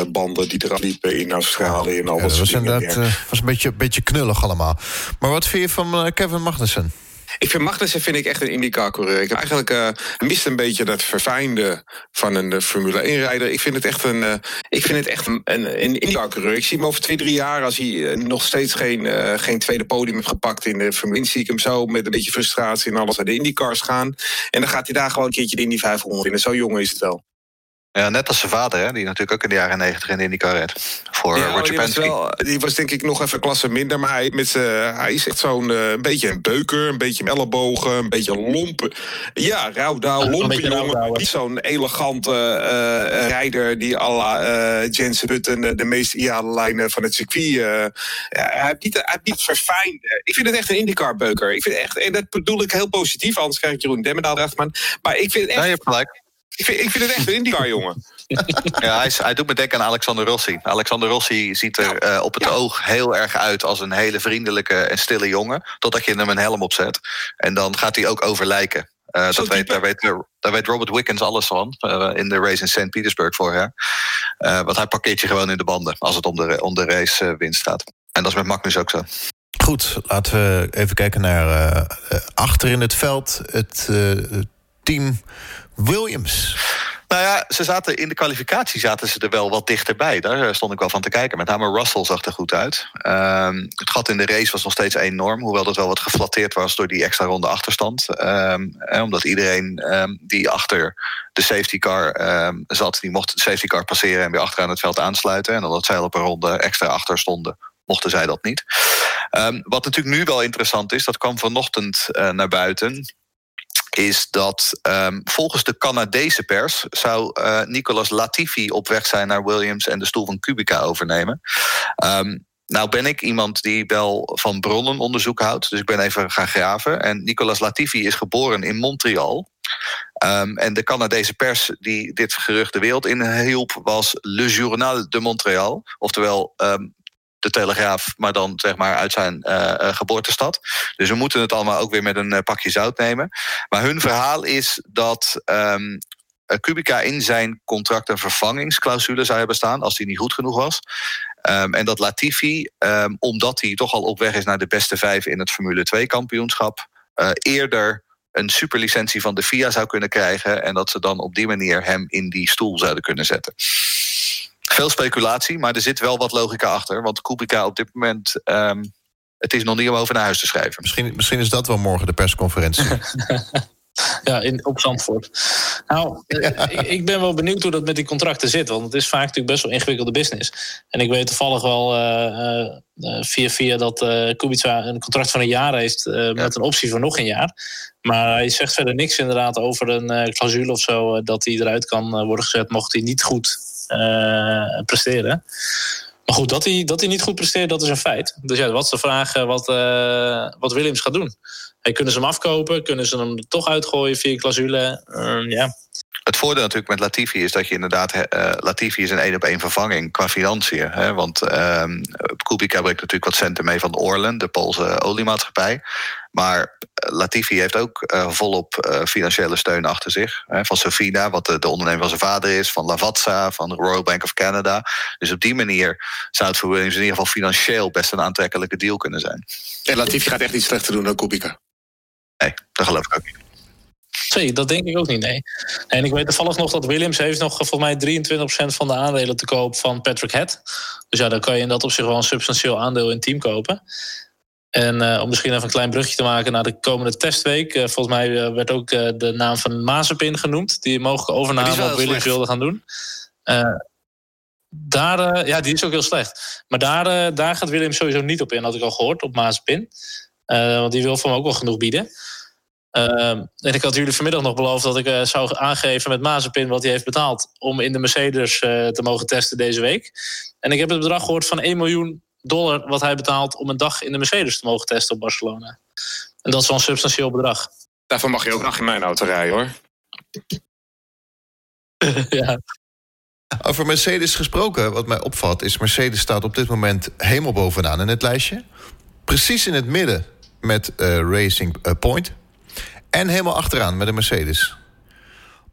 banden die er liepen in Australië. En al ja, dat was inderdaad was een beetje, beetje knullig allemaal. Maar wat van Kevin Magnussen? Ik vind Magnussen vind ik echt een IndyCar-coureur. Ik eigenlijk uh, mist een beetje dat verfijnde van een uh, Formule 1-rijder. Ik vind het echt een, uh, ik vind het echt een, een, een IndyCar-coureur. Ik zie hem over twee, drie jaar, als hij nog steeds geen, geen tweede podium heeft gepakt in de Formule 1, zie ik hem zo met een beetje frustratie en alles naar de IndyCars gaan. En dan gaat hij daar gewoon een keertje de Indy 500 in. En zo jong is het wel. Ja, net als zijn vader, hè, die natuurlijk ook in de jaren negentig in de IndyCar reed. Voor ja, Roger die was, wel, die was denk ik nog even klasse minder. Maar hij, met hij is echt zo'n uh, een beetje een beuker, een beetje ellebogen, een beetje lompen. Ja, rouwdouw, lompen jongen. Niet zo'n elegante uh, rijder die à la uh, Jensen Button de, de meest ideale lijnen van het circuit. ja, hij heeft niet, hij heeft niet verfijnd. Ik vind het echt een IndyCar-beuker. Ik vind echt, en dat bedoel ik heel positief, anders krijg ik Jeroen Demmendaal erachter. Maar, ik vind het echt... Ja, je hebt gelijk. Ik vind, ik vind het echt een IndyCar, jongen. Ja, hij, is, hij, doet me denken aan Alexander Rossi. Alexander Rossi ziet er uh, op het ja. oog heel erg uit als een hele vriendelijke en stille jongen. Totdat je hem een helm opzet. En dan gaat hij ook overlijken. Uh, dat weet, daar, weet, daar weet Robert Wickens alles van. Uh, in de race in St. Petersburg vorig jaar. want hij parkeert je gewoon in de banden als het om de, om de race winst gaat. En dat is met Magnus ook zo. Goed, laten we even kijken naar achter in het veld. Het team Williams. Nou ja, ze zaten in de kwalificatie zaten ze er wel wat dichterbij. Daar stond ik wel van te kijken. Met name Russell zag er goed uit. Um, het gat in de race was nog steeds enorm. Hoewel dat wel wat geflatteerd was door die extra ronde achterstand. Um, omdat iedereen um, die achter de safety car zat... die mocht de safety car passeren en weer achteraan het veld aansluiten. En omdat zij op een ronde extra achter stonden mochten zij dat niet. Wat natuurlijk nu wel interessant is, dat kwam vanochtend uh, naar buiten is dat um, volgens de Canadese pers zou uh, Nicolas Latifi op weg zijn naar Williams en de stoel van Kubica overnemen. Um, nou ben ik iemand die wel van bronnen onderzoek houdt, dus ik ben even gaan graven. En Nicolas Latifi is geboren in Montreal. Um, en de Canadese pers die dit gerucht de wereld in hielp was Le Journal de Montréal. Oftewel de Telegraaf, maar dan zeg maar uit zijn geboortestad. Dus we moeten het allemaal ook weer met een pakje zout nemen. Maar hun verhaal is dat um, Kubica in zijn contract een vervangingsclausule zou hebben staan als die niet goed genoeg was. Um, en dat Latifi, um, omdat hij toch al op weg is naar de beste vijf in het Formule 2 kampioenschap, uh, eerder een superlicentie van de FIA zou kunnen krijgen. En dat ze dan op die manier hem in die stoel zouden kunnen zetten. Veel speculatie, maar er zit wel wat logica achter. Want Kubica op dit moment. Um, het is nog niet om over naar huis te schrijven. Misschien, misschien is dat wel morgen de persconferentie. Ja, in, op Zandvoort. Nou, ik, ik, ben wel benieuwd hoe dat met die contracten zit. Want het is vaak natuurlijk best wel ingewikkelde business. En ik weet toevallig wel uh, uh, via via dat uh, Kubica een contract van een jaar heeft... met een optie voor nog een jaar. Maar hij zegt verder niks inderdaad over een clausule of zo... dat hij eruit kan worden gezet mocht hij niet goed presteren. Maar goed, dat hij, dat hij niet goed presteert, dat is een feit. Dus ja, wat is de vraag wat, wat Williams gaat doen? Hey, kunnen ze hem afkopen? Kunnen ze hem toch uitgooien via clausule? Uh, ja. Het voordeel natuurlijk met Latifi is dat je inderdaad... Uh, Latifi is een één op één vervanging qua financiën. Hè? Want uh, Kubica brengt natuurlijk wat centen mee van Orlen... de Poolse oliemaatschappij. Maar eh, Latifi heeft ook uh, volop uh, financiële steun achter zich. Hè? Van Sofina, wat de, de, ondernemer van zijn vader is... van Lavazza, van de Royal Bank of Canada. Dus op die manier zou het voor Williams in ieder geval... financieel best een aantrekkelijke deal kunnen zijn. En Latifi gaat echt niet slechter doen dan Kubica. Nee, dat geloof ik ook niet. Nee, dat denk ik ook niet, nee. En ik weet toevallig nog dat Williams heeft nog volgens mij 23% van de aandelen te koop van Patrick Head. Dus ja, dan kan je in dat opzicht wel een substantieel aandeel in het team kopen. En uh, om misschien even een klein brugje te maken naar de komende testweek. Uh, volgens mij uh, werd ook de naam van Mazepin genoemd. Die mogelijke overname op Williams wilde gaan doen. daar, ja, die is ook heel slecht. Maar daar, daar gaat Williams sowieso niet op in, had ik al gehoord, op Mazepin. want die wil voor me ook wel genoeg bieden. En ik had jullie vanmiddag nog beloofd dat ik zou aangeven met Mazepin wat hij heeft betaald om in de Mercedes te mogen testen deze week. En ik heb het bedrag gehoord van 1 miljoen dollar wat hij betaalt om een dag in de Mercedes te mogen testen op Barcelona. En dat is wel een substantieel bedrag. Daarvoor mag je ook nog in mijn auto rijden hoor. ja. Over Mercedes gesproken, wat mij opvalt, is Mercedes staat op dit moment helemaal bovenaan in het lijstje. Precies in het midden met uh, Racing Point. En helemaal achteraan met een Mercedes.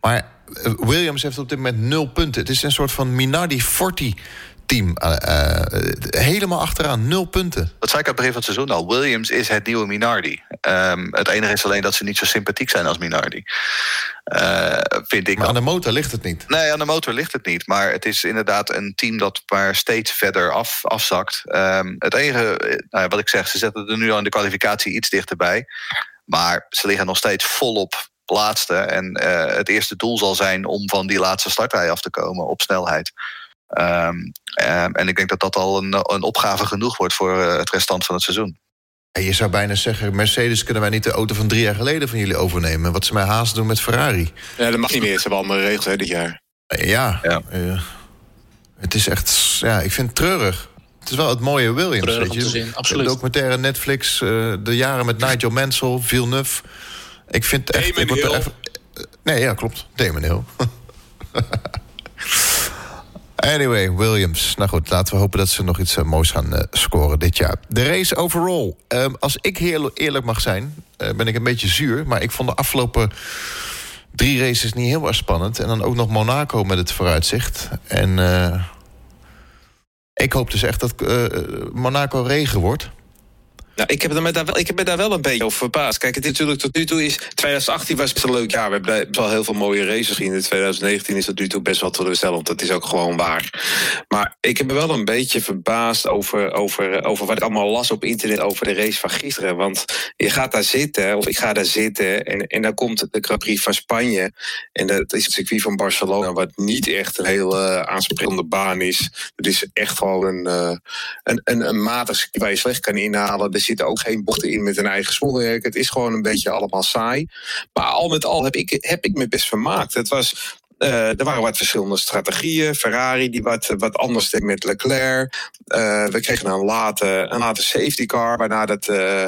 Maar eh, Williams heeft op dit moment nul punten. Het is een soort van Minardi-Forti team. Uh, uh, helemaal achteraan, nul punten. Dat zei ik aan het begin van het seizoen al. Williams is het nieuwe Minardi. Um, het enige is alleen dat ze niet zo sympathiek zijn als Minardi. Uh, vind ik maar aan de motor ligt het niet. Nee, aan de motor ligt het niet. Maar het is inderdaad een team dat maar steeds verder af, afzakt. Um, het enige, nou ja, wat ik zeg, ze zetten er nu al in de kwalificatie iets dichterbij. Maar ze liggen nog steeds volop laatste. En uh, het eerste doel zal zijn om van die laatste startrij af te komen op snelheid. Um, um, en ik denk dat dat al een, een opgave genoeg wordt voor uh, het restant van het seizoen. En je zou bijna zeggen, Mercedes kunnen wij niet de auto van drie jaar geleden van jullie overnemen. Wat ze mij haast doen met Ferrari. Ja, dat mag niet meer. Ze hebben andere regels hè, dit jaar. Ja, ja. Uh, het is echt, ja, ik vind het treurig. Het is wel het mooie Williams. Treurig weet je. Zien, absoluut. De documentaire Netflix, uh, de jaren met Nigel Mansell, Villeneuve. Ik vind het echt... Ik word even, nee, ja, klopt. Damon Hill. Anyway, Williams. Nou goed, laten we hopen dat ze nog iets uh, moois gaan uh, scoren dit jaar. De race overall. Uh, als ik heel eerlijk mag zijn, eh, ben ik een beetje zuur. Maar ik vond de afgelopen drie races niet heel erg spannend. En dan ook nog Monaco met het vooruitzicht. En ik hoop dus echt dat Monaco regen wordt. Nou, ik, heb me daar wel, ik heb daar wel een beetje over verbaasd. Kijk, het is natuurlijk tot nu toe is... 2018 was best een leuk jaar. We hebben wel heel veel mooie races gezien. In 2019 is dat nu toe best wel teleurstellend. Dat is ook gewoon waar. Maar ik heb me wel een beetje verbaasd over, over, over wat ik allemaal las op internet... over de race van gisteren. Want je gaat daar zitten, of ik ga daar zitten... en, en dan komt de Grand Prix van Spanje. En dat is het circuit van Barcelona... wat niet echt een heel uh, aansprekende baan is. Het is echt gewoon een, uh, een, een, een matig circuit waar je slecht kan inhalen... Er zitten ook geen bochten in met een eigen spoelwerk. Het is gewoon een beetje allemaal saai. Maar al met al heb ik, heb ik me best vermaakt. Het was uh, er waren wat verschillende strategieën. Ferrari die wat, wat anders deed met Leclerc. Uh, we kregen een late, een late safety car, waarna het uh,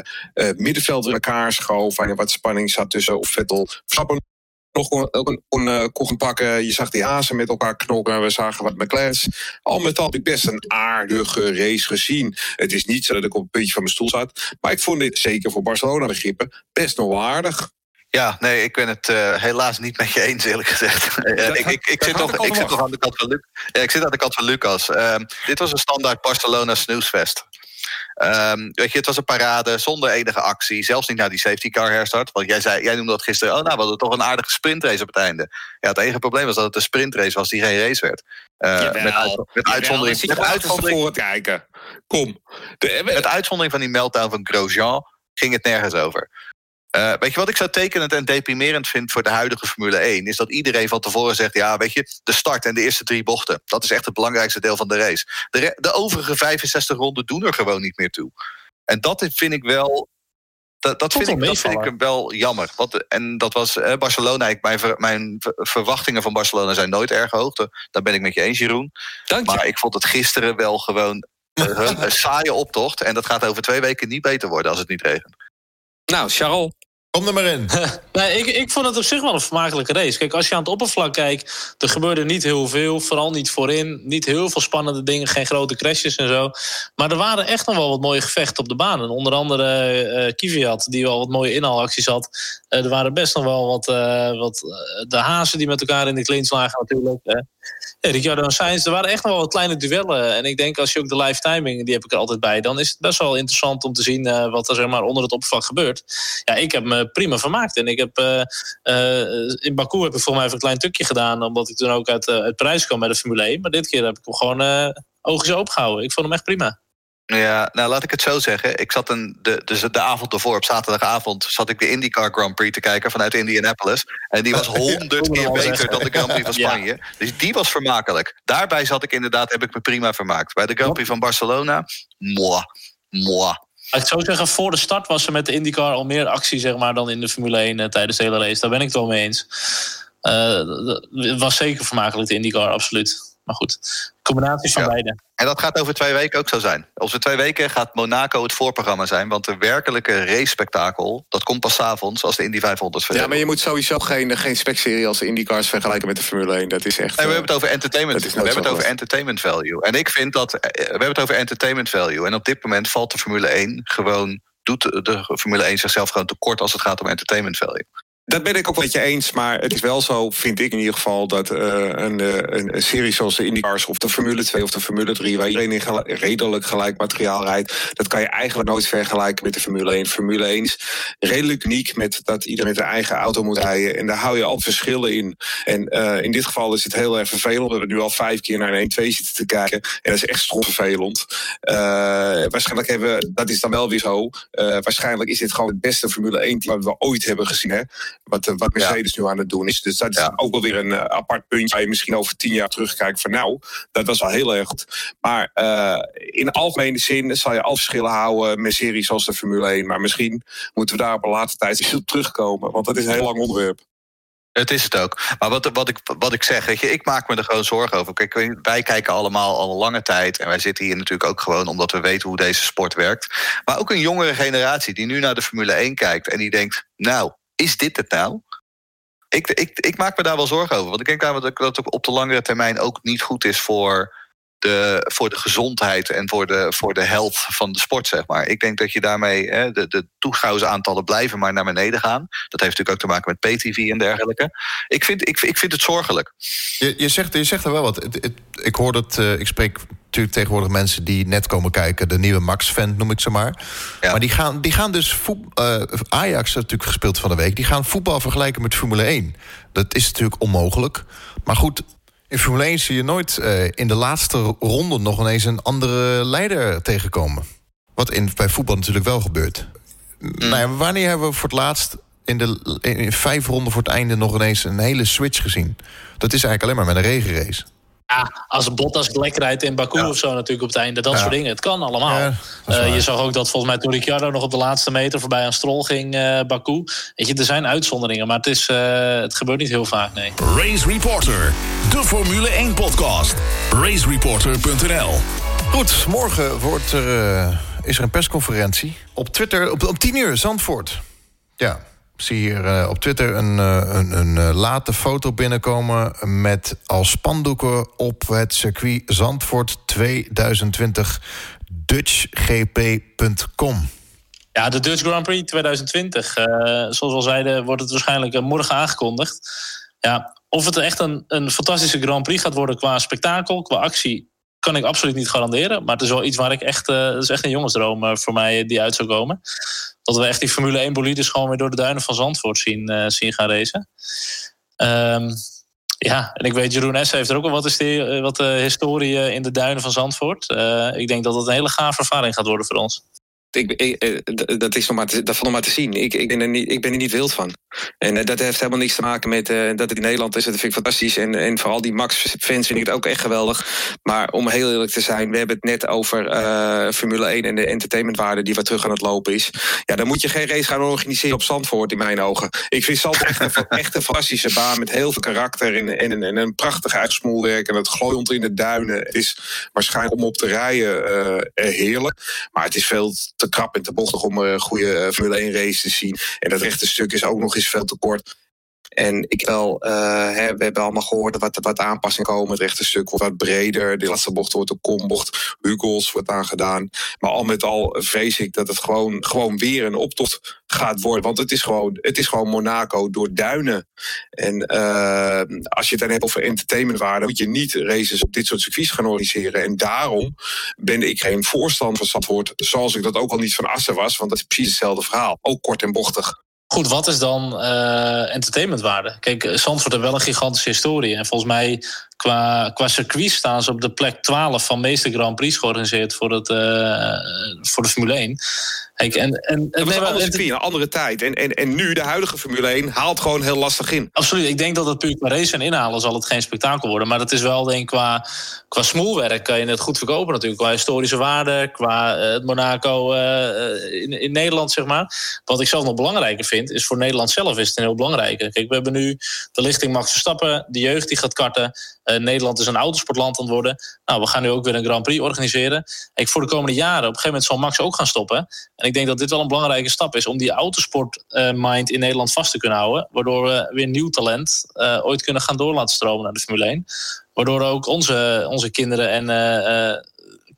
middenveld in elkaar schoof. Waar wat spanning zat tussen of Vettel Verstappen nog kon, kon, uh, kon pakken. Je zag die hazen met elkaar knokken. We zagen wat McLaren's. Al met al heb ik best een aardige race gezien. Het is niet zo dat ik op een puntje van mijn stoel zat. Maar ik vond dit zeker voor Barcelona begrippen best nog wel aardig. Ja, nee, ik ben het uh, helaas niet met je eens, eerlijk gezegd. ik, ik, ik, zit toch, ik zit toch aan de kant van, Luc ja, ik zit aan de kant van Lucas. Uh, dit was een standaard Barcelona snoesfest. Um, weet je, het was een parade zonder enige actie. Zelfs niet naar die safety car herstart. Want jij, zei, jij noemde dat gisteren. Oh, nou, we hadden toch een aardige sprintrace op het einde. Ja, het enige probleem was dat het een sprintrace was die geen race werd. Uh, met, uit, met uitzondering. Met uitzondering kijken. Kom. De, met uitzondering van die meltdown van Grosjean ging het nergens over. Uh, weet je wat ik zo tekenend en deprimerend vind voor de huidige Formule 1? Is dat iedereen van tevoren zegt: ja, weet je, de start en de eerste drie bochten. Dat is echt het belangrijkste deel van de race. De, de overige 65 ronden doen er gewoon niet meer toe. En dat vind ik wel. Dat, dat, vind, ik, dat vind ik wel jammer. Want, en dat was eh, Barcelona. Ik, mijn, mijn verwachtingen van Barcelona zijn nooit erg hoog. Daar ben ik met je eens, Jeroen. Dank je. Maar ik vond het gisteren wel gewoon een, een saaie optocht. En dat gaat over twee weken niet beter worden als het niet regent. Nou, Charles. Kom er maar in. nee, ik, ik vond het op zich wel een vermakelijke race. Kijk, als je aan het oppervlak kijkt, er gebeurde niet heel veel. Vooral niet voorin. Niet heel veel spannende dingen, geen grote crashes en zo. Maar er waren echt nog wel wat mooie gevechten op de baan. En onder andere uh, Kvyat, die wel wat mooie inhaalacties had. Uh, er waren best nog wel wat, uh, wat de hazen die met elkaar in de clinch lagen natuurlijk. Ja, Ricciardo en er waren echt nog wel wat kleine duellen. En ik denk als je ook de live timing, die heb ik er altijd bij... dan is het best wel interessant om te zien wat er zeg maar, onder het oppervlak gebeurt. Ja, ik heb me prima vermaakt. En ik heb, uh, uh, in Baku heb ik voor mij even een klein tukje gedaan... omdat ik toen ook uit, uit Parijs kwam bij de Formule 1. Maar dit keer heb ik hem gewoon ogen opgehouden. Ik vond hem echt prima. Ja, nou laat ik het zo zeggen. Ik zat een, de, dus de avond ervoor, op zaterdagavond, zat ik de IndyCar Grand Prix te kijken vanuit Indianapolis. En die was honderd keer beter dan de Grand Prix van Spanje. Ja. Dus die was vermakelijk. Daarbij zat ik inderdaad, heb ik me prima vermaakt. Bij de Grand Prix van Barcelona, moi, moi. Ik zou zeggen, voor de start was er met de IndyCar al meer actie zeg maar, dan in de Formule 1 uh, tijdens de hele race. Daar ben ik het wel mee eens. Het was zeker vermakelijk, de IndyCar, absoluut. Maar goed, combinaties van ja. beide. En dat gaat over twee weken ook zo zijn. Over twee weken gaat Monaco het voorprogramma zijn. Want de werkelijke race-spektakel, dat komt pas avonds als de Indy 500 verder. Ja, maar je moet sowieso geen, geen specserie als de IndyCars vergelijken met de Formule 1. Dat is echt... Nee, we hebben het over entertainment. We hebben het over entertainment value. En ik vind dat... We hebben het over entertainment value. En op dit moment valt de Formule 1 gewoon... Doet de Formule 1 zichzelf gewoon tekort als het gaat om entertainment value. Dat ben ik ook met je eens, maar het is wel zo, vind ik in ieder geval, dat uh, een, een, een, serie zoals de IndyCars of de Formule 2 of de Formule 3, waar iedereen in redelijk gelijk materiaal rijdt, dat kan je eigenlijk nooit vergelijken met de Formule 1. Formule 1 is redelijk uniek met dat iedereen met zijn eigen auto moet rijden. En daar hou je al verschillen in. En uh, in dit geval is het heel erg vervelend. We hebben nu al vijf keer naar een 1-2 zitten te kijken. En dat is echt vervelend. Waarschijnlijk hebben we, dat is dan wel weer zo. waarschijnlijk is dit gewoon het beste Formule 1 team wat we ooit hebben gezien. Hè? Wat, eh, wat Mercedes nu aan het doen is. Dus dat is ook wel weer een uh, apart puntje. Waar je misschien over tien jaar terugkijkt van nou, dat was al heel erg goed. Maar uh, in algemene zin zal je al verschillen houden met series zoals de Formule 1. Maar misschien moeten we daar op een later tijd op terugkomen. Want dat is een heel lang onderwerp. Het is het ook. Maar wat, wat, ik, wat ik zeg, weet je, ik maak me er gewoon zorgen over. Kijk, wij kijken allemaal al een lange tijd. En wij zitten hier natuurlijk ook gewoon omdat we weten hoe deze sport werkt. Maar ook een jongere generatie die nu naar de Formule 1 kijkt en die denkt: Nou, is dit het nou? Ik, ik, ik maak me daar wel zorgen over. Want ik denk dat het op de langere termijn ook niet goed is voor de, voor de gezondheid en voor de, voor de health van de sport, zeg maar. Ik denk dat je daarmee, hè, de, de toeschouwersaantallen blijven maar naar beneden gaan. Dat heeft natuurlijk ook te maken met pay-tv en dergelijke. Ik vind, ik, ik vind het zorgelijk. Je, je, zegt, je zegt er wel wat. Het, het, ik hoor dat, uh, ik spreek natuurlijk tegenwoordig mensen die net komen kijken, de nieuwe Max-fan noem ik ze maar. Ja. Maar die gaan, die gaan dus voet, uh, Ajax natuurlijk gespeeld van de week. Die gaan voetbal vergelijken met Formule 1. Dat is natuurlijk onmogelijk. Maar goed, in Formule 1 zie je nooit uh, in de laatste ronde nog ineens een andere leider tegenkomen. Wat in, bij voetbal natuurlijk wel gebeurt. Mm. Nou ja, wanneer hebben we voor het laatst in, de, in vijf ronden voor het einde nog ineens een hele switch gezien? Dat is eigenlijk alleen maar met een regenrace. Ja, als Bottas lek rijdt in Baku ja. of zo natuurlijk op het einde. Dat ja. soort dingen. Het kan allemaal. Ja, uh, je zag ook dat volgens mij toen Ricciardo nog op de laatste meter voorbij aan Stroll ging, uh, Baku. Weet je, er zijn uitzonderingen, maar het, is, uh, het gebeurt niet heel vaak, nee. Race Reporter, de Formule 1 podcast. Racereporter.nl Goed, morgen wordt er, is er een persconferentie. Op Twitter, op, op 10 uur, Zandvoort. Ja, zie hier op Twitter een, een, een late foto binnenkomen... met als spandoeken op het circuit Zandvoort 2020 dutchgp.com. Ja, de Dutch Grand Prix 2020. zoals we al zeiden, wordt het waarschijnlijk morgen aangekondigd. Ja, of het echt een, een fantastische Grand Prix gaat worden qua spektakel, qua actie, kan ik absoluut niet garanderen. Maar het is wel iets waar ik echt. Uh, het is echt een jongensdroom uh, voor mij die uit zou komen. Dat we echt die Formule 1 bolides gewoon weer door de duinen van Zandvoort zien, gaan racen. Um, ja, en ik weet, Jeroen S. heeft er ook wel wat, wat historie in de duinen van Zandvoort. ik denk dat het een hele gaaf ervaring gaat worden voor ons. Ik, eh, dat, is nog maar te, dat nog maar te zien. Ik, ik, ben er niet, ik ben er niet wild van. En dat heeft helemaal niks te maken met dat het in Nederland is. Dat vind ik fantastisch. En, en vooral die Max-fans vind ik het ook echt geweldig. Maar om heel eerlijk te zijn, we hebben het net over Formule 1 en de entertainmentwaarde die wat terug aan het lopen is. Ja, dan moet je geen race gaan organiseren op Zandvoort in mijn ogen. Ik vind Zandvoort echt een, echt fantastische baan met heel veel karakter en, en, en een prachtig uitsmoelwerk. En het glooiend in de duinen. Is waarschijnlijk om op te rijden heerlijk. Maar het is veel te krap en te bochtig om een goede eh, Formule 1 race te zien. En dat rechte stuk is ook nog eens veel te kort. En ik wel, uh, hè, we hebben allemaal gehoord dat wat, wat aanpassingen komen. Het rechte stuk wordt wat breder. De laatste bocht wordt een kombocht. Hugels wordt aangedaan. Maar al met al vrees ik dat het gewoon, gewoon weer een optocht gaat worden. Want het is gewoon, het is gewoon Monaco door duinen. En uh, als je het dan hebt over entertainmentwaarde, moet je niet races op dit soort circuits gaan organiseren. En daarom ben ik geen voorstander van Zandvoort. Zoals ik dat ook al niet van Assen was. Want dat is precies hetzelfde verhaal. Ook kort en bochtig. Goed, wat is dan uh, entertainmentwaarde? Kijk, Zandvoort heeft wel een gigantische historie. En volgens mij qua, qua circuit staan ze op de plek 12 van meeste Grand Prix georganiseerd voor, het, uh, voor de Formule 1. Kijk, en, en, dat was een circuit, een andere tijd. En, en, en nu, de huidige Formule 1, haalt gewoon heel lastig in. Absoluut. Ik denk dat het puur qua race en inhalen zal het geen spektakel worden. Maar dat is wel, denk ik, qua, qua smoelwerk kan je het goed verkopen natuurlijk. Qua historische waarde, qua uh, het Monaco uh, in, in Nederland, zeg maar. Wat ik zelf nog belangrijker vind, is voor Nederland zelf is het een heel belangrijke. Kijk, we hebben nu de lichting Max Verstappen, de jeugd die gaat karten. Uh, Nederland is een autosportland aan het worden. Nou, we gaan nu ook weer een Grand Prix organiseren. Ik voor de komende jaren, op een gegeven moment zal Max ook gaan stoppen. En ik denk dat dit wel een belangrijke stap is om die autosport-mind in Nederland vast te kunnen houden. Waardoor we weer nieuw talent uh, ooit kunnen gaan door laten stromen naar de Formule 1. Waardoor ook onze, onze kinderen en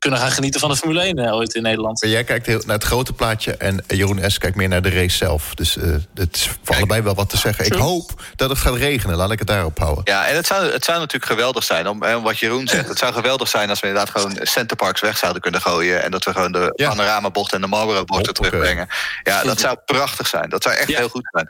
kunnen gaan genieten van de Formule 1 uh, ooit in Nederland. Jij kijkt heel naar het grote plaatje en Jeroen S. kijkt meer naar de race zelf. Dus uh, het is voor allebei wel wat te zeggen. Ik hoop dat het gaat regenen, laat ik het daarop houden. Ja, en het zou, het zou natuurlijk geweldig zijn, om, om wat Jeroen zegt... het zou geweldig zijn als we inderdaad gewoon Centerparks weg zouden kunnen gooien... en dat we gewoon de ja. panoramabocht en de Marlboro-bochten terugbrengen. Ja, dat zou prachtig zijn. Dat zou echt ja. heel goed zijn.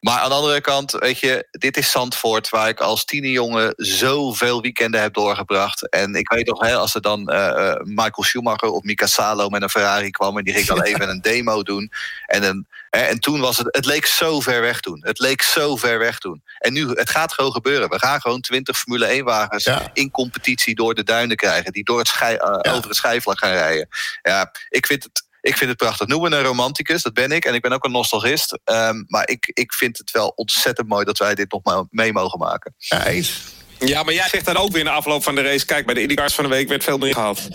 Maar aan de andere kant, weet je, dit is Zandvoort... waar ik als tienerjongen zoveel weekenden heb doorgebracht. En ik weet nog, hè, als er dan uh, Michael Schumacher of Mika Salo met een Ferrari kwam... en die ging dan even een demo doen. En, een, hè, en toen was het, het leek zo ver weg toen. Het leek zo ver weg toen. En nu, het gaat gewoon gebeuren. We gaan gewoon 20 Formule 1-wagens ja. in competitie door de duinen krijgen... die door het schij, uh, ja. over het schijfvlak gaan rijden. Ja, ik vind het ik vind het prachtig. Noem me een romanticus, dat ben ik. En ik ben ook een nostalgist. Um, maar ik, ik vind het wel ontzettend mooi dat wij dit nog mee mogen maken. Ja, eens. Ja, maar jij zegt dan ook weer in de afloop van de race... kijk, bij de IndyCars van de week werd veel meer gehaald.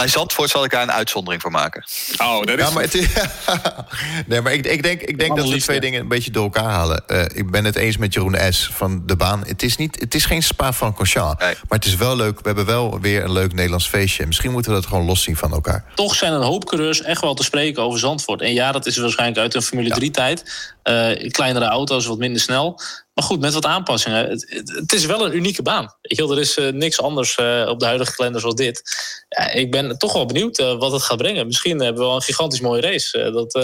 Bij Zandvoort zal ik daar een uitzondering voor maken. Oh, dat is... Ja, maar het, nee, maar ik, ik denk, ik denk dat we twee dingen een beetje door elkaar halen. Uh, ik ben het eens met Jeroen S. van de baan. Het is, niet, het is geen spa van Conchamp. Nee. Maar het is wel leuk. We hebben wel weer een leuk Nederlands feestje. Misschien moeten we dat gewoon loszien van elkaar. Toch zijn een hoop coureurs echt wel te spreken over Zandvoort. En ja, dat is waarschijnlijk uit een Formule 3-tijd. Uh, kleinere auto's, wat minder snel. Maar goed, met wat aanpassingen. Het, het, is wel een unieke baan. Ik er is uh, niks anders uh, op de huidige kalender zoals dit. Ja, ik ben toch wel benieuwd uh, wat het gaat brengen. Misschien hebben we wel een gigantisch mooie race. dat,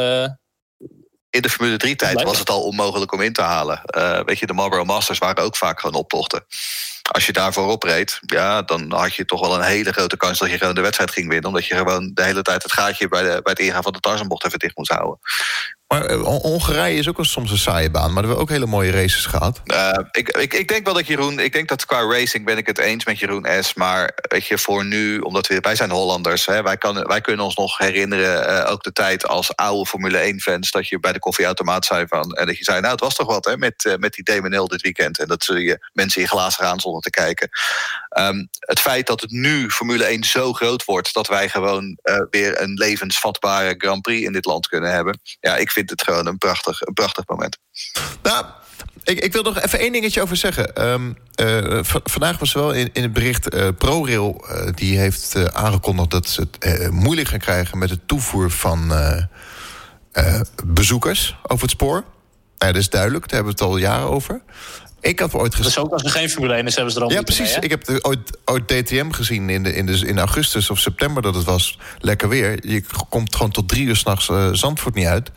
in de Formule 3-tijd was het al onmogelijk om in te halen. weet je, de Marlboro Masters waren ook vaak gewoon optochten. Als je daarvoor opreed, ja, dan had je toch wel een hele grote kans dat je gewoon de wedstrijd ging winnen. Omdat je gewoon de hele tijd het gaatje bij, de, bij het ingaan van de Tarzanbocht even dicht moest houden. Maar Hongarije is ook een, soms een saaie baan, maar we hebben ook hele mooie races gehad. Uh, ik, ik, ik denk wel dat Jeroen, ik denk dat qua racing ben ik het eens met Jeroen S. Maar weet je, voor nu, omdat we, wij zijn Hollanders, hè, wij, kan, wij kunnen ons nog herinneren, uh, ook de tijd als oude Formule 1-fans, dat je bij de koffieautomaat zei van, en dat je zei, nou het was toch wat hè, met, uh, met die DMNL dit weekend. En dat ze je mensen in glazen raam om te kijken. Ehm, het feit dat het nu Formule 1 zo groot wordt dat wij gewoon uh, weer een levensvatbare Grand Prix in dit land kunnen hebben. Ja, ik vind het gewoon een prachtig, een prachtig moment. Nou, ik, ik wil nog even één dingetje over zeggen. Um, uh, vandaag was wel in, in het bericht uh, ProRail... Die heeft aangekondigd dat ze het moeilijk gaan krijgen... met het toevoer van bezoekers over het spoor. Ja, dat is duidelijk, daar hebben we het al jaren over. Ik had ooit gezien. Dus ook als er geen Formule 1 is, hebben ze er al Ja, precies. Mee, ik heb de, ooit, ooit DTM gezien in, de, in, de, in augustus of september dat het was. Lekker weer. Je komt gewoon tot drie uur s'nachts uh, Zandvoort niet uit.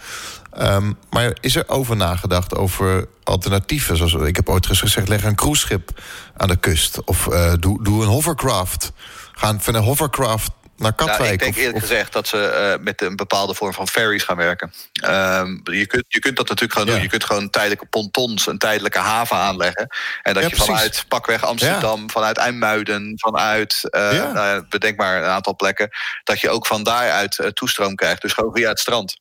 Um, maar is er over nagedacht over alternatieven? Zoals, ik heb ooit gezegd, leg een cruiseschip aan de kust. Of uh, doe, doe een hovercraft. Gaan van een hovercraft naar Katwijk. Nou, ik denk eerlijk of, gezegd dat ze uh, met een bepaalde vorm van ferries gaan werken. Um, je, kunt, je kunt dat natuurlijk gewoon ja. doen. Je kunt gewoon tijdelijke pontons, een tijdelijke haven aanleggen. En dat ja, je precies. vanuit pakweg Amsterdam, ja. vanuit IJmuiden, vanuit, uh, nou, bedenk maar een aantal plekken, dat je ook van daaruit uh, toestroom krijgt. Dus gewoon via het strand.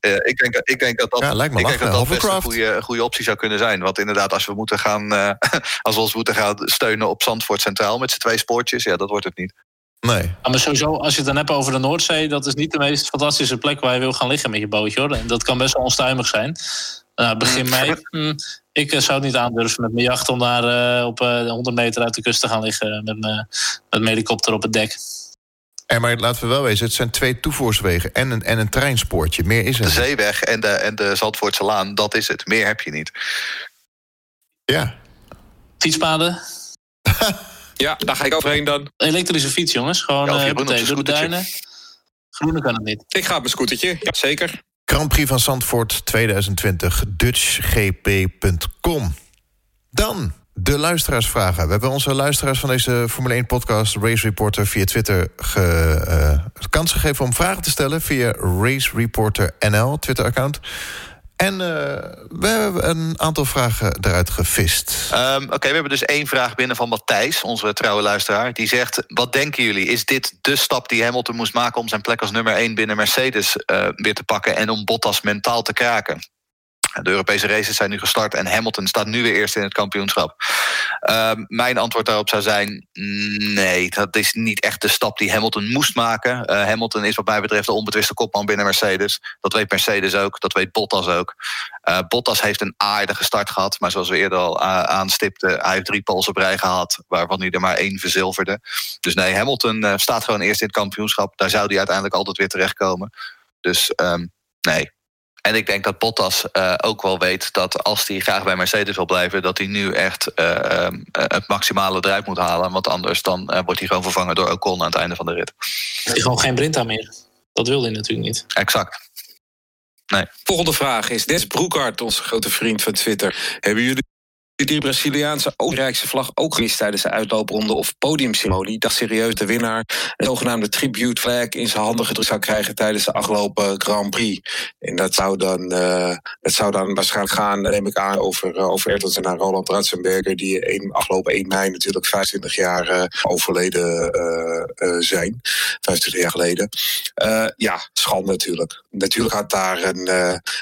Uh, ik, denk, ik denk dat dat, ja, ik denk dat, dat best een goede, goede optie zou kunnen zijn. Want inderdaad, als we moeten gaan, uh, als we ons moeten gaan steunen op Zandvoort Centraal met z'n twee spoortjes, ja, dat wordt het niet. Nee. Ja, maar sowieso, als je het dan hebt over de Noordzee, dat is niet de meest fantastische plek waar je wil gaan liggen met je bootje hoor. En dat kan best wel onstuimig zijn. Uh, begin mei, hm, ik zou het niet aandurven met mijn jacht om daar op 100 meter uit de kust te gaan liggen met, met mijn helikopter op het dek. En maar laten we wel wezen, het zijn twee toevoerswegen en een, en een treinspoortje. Meer is er De zeeweg en de, en de Zandvoortse Laan, dat is het. Meer heb je niet. Ja. Fietspaden? ja, daar ga ik overheen dan. Elektrische fiets, jongens. Gewoon ja, uh, meteen door de duinen. Groene kan het niet. Ik ga op mijn scootertje, ja, zeker. Grand Prix van Zandvoort 2020, dutchgp.com. Dan de luisteraarsvragen. We hebben onze luisteraars van deze Formule 1-podcast... Race Reporter via Twitter ge, uh, kans gegeven om vragen te stellen... via Race Reporter NL, Twitter-account. En uh, we hebben een aantal vragen eruit gevist. Um, Oké, we hebben dus één vraag binnen van Matthijs, onze trouwe luisteraar. Die zegt, wat denken jullie? Is dit de stap die Hamilton moest maken... om zijn plek als nummer één binnen Mercedes uh, weer te pakken... en om Bottas mentaal te kraken? De Europese races zijn nu gestart en Hamilton staat nu weer eerst in het kampioenschap. Uh, mijn antwoord daarop zou zijn: nee, dat is niet echt de stap die Hamilton moest maken. Uh, Hamilton is, wat mij betreft, de onbetwiste kopman binnen Mercedes. Dat weet Mercedes ook, dat weet Bottas ook. Uh, Bottas heeft een aardige start gehad, maar zoals we eerder al aanstipten, hij heeft drie pols op rij gehad, waarvan hij er maar één verzilverde. Dus nee, Hamilton staat gewoon eerst in het kampioenschap. Daar zou hij uiteindelijk altijd weer terechtkomen. Dus um, nee, en ik denk dat Bottas uh, ook wel weet dat als hij graag bij Mercedes wil blijven, dat hij nu echt uh, uh, het maximale eruit moet halen. Want anders dan wordt hij gewoon vervangen door Ocon aan het einde van de rit. Hij is gewoon geen Brinta meer. Dat wil hij natuurlijk niet. Exact. Nee. Volgende vraag is Des Broekhart, onze grote vriend van Twitter. Hebben jullie die Braziliaanse Oostenrijkse vlag ook gemist tijdens de uitloopronde of podiumceremonie. Dat serieus de winnaar een zogenaamde tribute flag in zijn handen gedrukt zou krijgen tijdens de afgelopen Grand Prix. En dat zou dan, uh, dat zou dan waarschijnlijk gaan, neem ik aan, over, uh, over en Roland Ratzenberger, die een, afgelopen 1 mei natuurlijk 25 jaar uh, overleden zijn. 25 jaar geleden. ja, schande natuurlijk. Natuurlijk had daar een,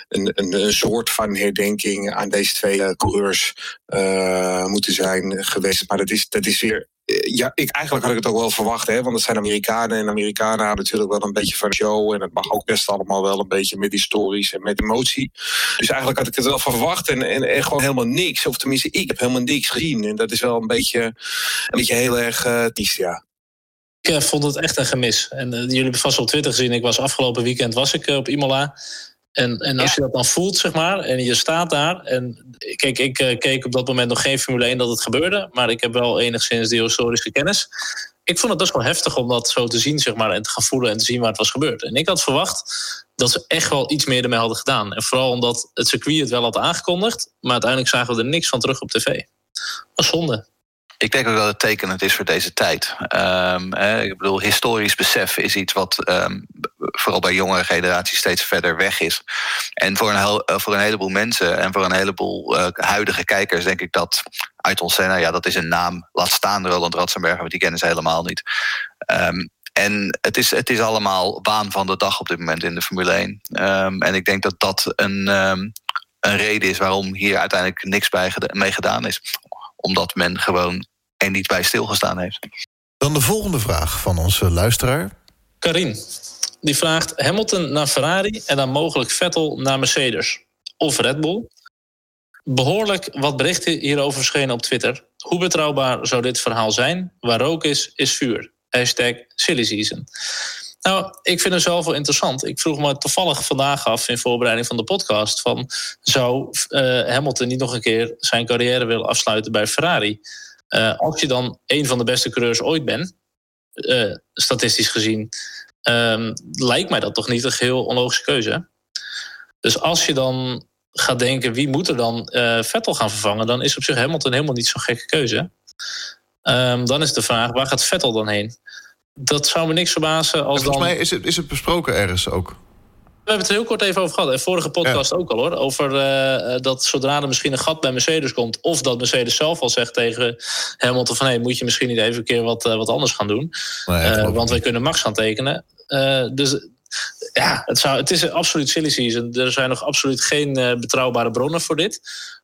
een, een, een soort van herdenking aan deze twee coureurs uh, moeten zijn geweest. Maar dat is, dat is weer. Ja, ik, eigenlijk had ik het ook wel verwacht, hè, want het zijn Amerikanen. En Amerikanen hebben natuurlijk wel een beetje van show. En het mag ook best allemaal wel een beetje met historisch en met emotie. Dus eigenlijk had ik het wel verwacht en, en, gewoon helemaal niks. Of tenminste, ik heb helemaal niks gezien. En dat is wel een beetje, een beetje heel erg uh, ja. Ik vond het echt een gemis. En jullie hebben vast op Twitter gezien. Ik was afgelopen weekend was ik op Imola. En, en als ja. je dat dan voelt, zeg maar, en je staat daar. En kijk, ik uh, keek op dat moment nog geen Formule 1 dat het gebeurde. Maar ik heb wel enigszins die historische kennis. Ik vond het best wel heftig om dat zo te zien, zeg maar, en te gaan voelen en te zien waar het was gebeurd. En ik had verwacht dat ze echt wel iets meer ermee hadden gedaan. En vooral omdat het circuit het wel had aangekondigd. Maar uiteindelijk zagen we er niks van terug op tv. Dat was zonde. Ik denk ook dat het tekenend is voor deze tijd. Um, eh, ik bedoel, historisch besef is iets wat um, vooral bij jongere generaties steeds verder weg is. En voor een, heel, voor een heleboel mensen en voor een heleboel uh, huidige kijkers denk ik dat Ayrton Senna, ja, dat is een naam. Laat staan Roland Ratzenberger, want die kennen ze helemaal niet. Um, en het is, het is allemaal waan van de dag op dit moment in de Formule 1. en ik denk dat dat een, een reden is waarom hier uiteindelijk niks bij, mee gedaan is omdat men gewoon er niet bij stilgestaan heeft. Dan de volgende vraag van onze luisteraar. Karin, die vraagt Hamilton naar Ferrari en dan mogelijk Vettel naar Mercedes of Red Bull. Behoorlijk wat berichten hierover verschenen op Twitter. Hoe betrouwbaar zou dit verhaal zijn? Waar rook is, is vuur. Hashtag silly season. Nou, ik vind het zelf wel interessant. Ik vroeg me toevallig vandaag af in voorbereiding van de podcast: van, zou uh, Hamilton niet nog een keer zijn carrière willen afsluiten bij Ferrari? Uh, als je dan een van de beste coureurs ooit bent, uh, statistisch gezien, um, lijkt mij dat toch niet een geheel onlogische keuze. Dus als je dan gaat denken wie moet er dan Vettel gaan vervangen, dan is op zich Hamilton helemaal niet zo'n gekke keuze. Um, dan is de vraag, waar gaat Vettel dan heen? Dat zou me niks verbazen als volgens dan... mij is het, is het besproken ergens ook. We hebben het er heel kort even over gehad. En vorige podcast ja. ook al hoor. Over uh, dat zodra er misschien een gat bij Mercedes komt. Of dat Mercedes zelf al zegt tegen Hamilton van... hé, hey, moet je misschien niet even een keer wat, uh, wat anders gaan doen. Nee, uh, want wij kunnen Max gaan tekenen. dus ja, het, zou, het is absoluut silly season. Er zijn nog absoluut geen betrouwbare bronnen voor dit.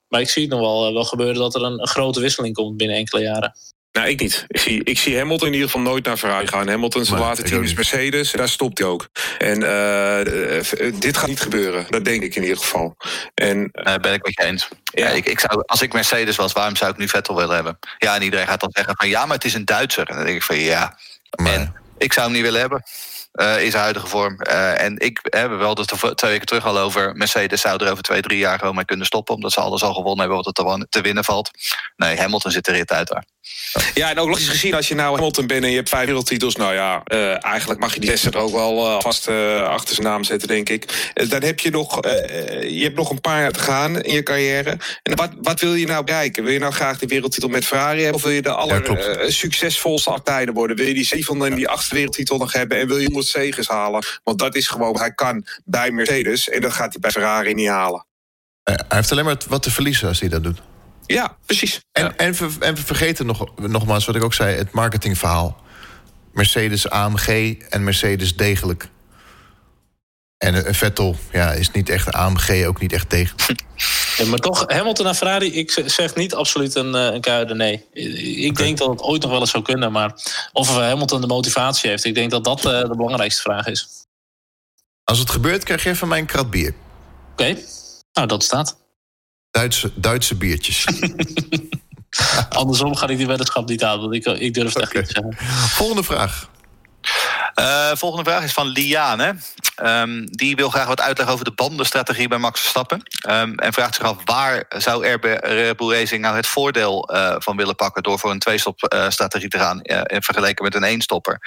Maar ik zie het nog wel, wel gebeuren dat er een, een, grote wisseling komt binnen enkele jaren. Nou, ik niet. Ik zie, ik zie Hamilton in ieder geval nooit naar Ferrari gaan. Hamilton, zijn later team is Mercedes. Daar stopt hij ook. En uh, dit gaat niet gebeuren. Dat denk ik in ieder geval. En, uh, ben ik met je eens. Ja. ja ik, ik zou, als ik Mercedes was, waarom zou ik nu Vettel willen hebben? Ja, en iedereen gaat dan zeggen van ja, maar het is een Duitser. En dan denk ik van ja. Maar... En ik zou hem niet willen hebben. Uh, in zijn huidige vorm. Uh, en ik, uh, we hadden het er twee weken terug al over. Mercedes zou er over twee, drie jaar gewoon mee kunnen stoppen. Omdat ze alles al gewonnen hebben wat er te, te winnen valt. Nee, Hamilton zit de rit uit daar. Ja, en ook logisch gezien, als je nou Hamilton bent en je hebt vijf wereldtitels. Nou ja, eigenlijk mag je die zes er ook wel vast achter zijn naam zetten, denk ik. dan heb je nog, je hebt nog een paar jaar te gaan in je carrière. En wat, wat wil je nou bereiken? Wil je nou graag de wereldtitel met Ferrari hebben? Of wil je de aller succesvolste achtijden worden? Wil je die zevende en die achtste wereldtitel nog hebben? En wil je 100 zegens halen? Want dat is gewoon, hij kan bij Mercedes en dat gaat hij bij Ferrari niet halen. Hij heeft alleen maar wat te verliezen als hij dat doet. Ja, precies. En, ja. en, en we vergeten nog, nogmaals wat ik ook zei, het marketingverhaal. Mercedes AMG en Mercedes degelijk. En uh, Vettel ja, is niet echt AMG, ook niet echt degelijk. Ja, maar toch, Hamilton naar Ferrari, ik zeg niet absoluut een, een keiharde nee. Ik okay. denk dat het ooit nog wel eens zou kunnen, maar of Hamilton de motivatie heeft, ik denk dat dat uh, de belangrijkste vraag is. Als het gebeurt, krijg je even mijn krat bier. Oké, okay. nou dat staat. Duitse, Duitse biertjes. Andersom ga ik die weddenschap niet aan, want ik, ik durf het okay. echt niet te zeggen. Volgende vraag. Uh, volgende vraag is van Liane. Um, die wil graag wat uitleggen over de bandenstrategie bij Max Verstappen. Um, en vraagt zich af waar zou Bull Racing nou het voordeel uh, van willen pakken door voor een twee-stop-strategie te gaan in vergelijking met een één-stopper.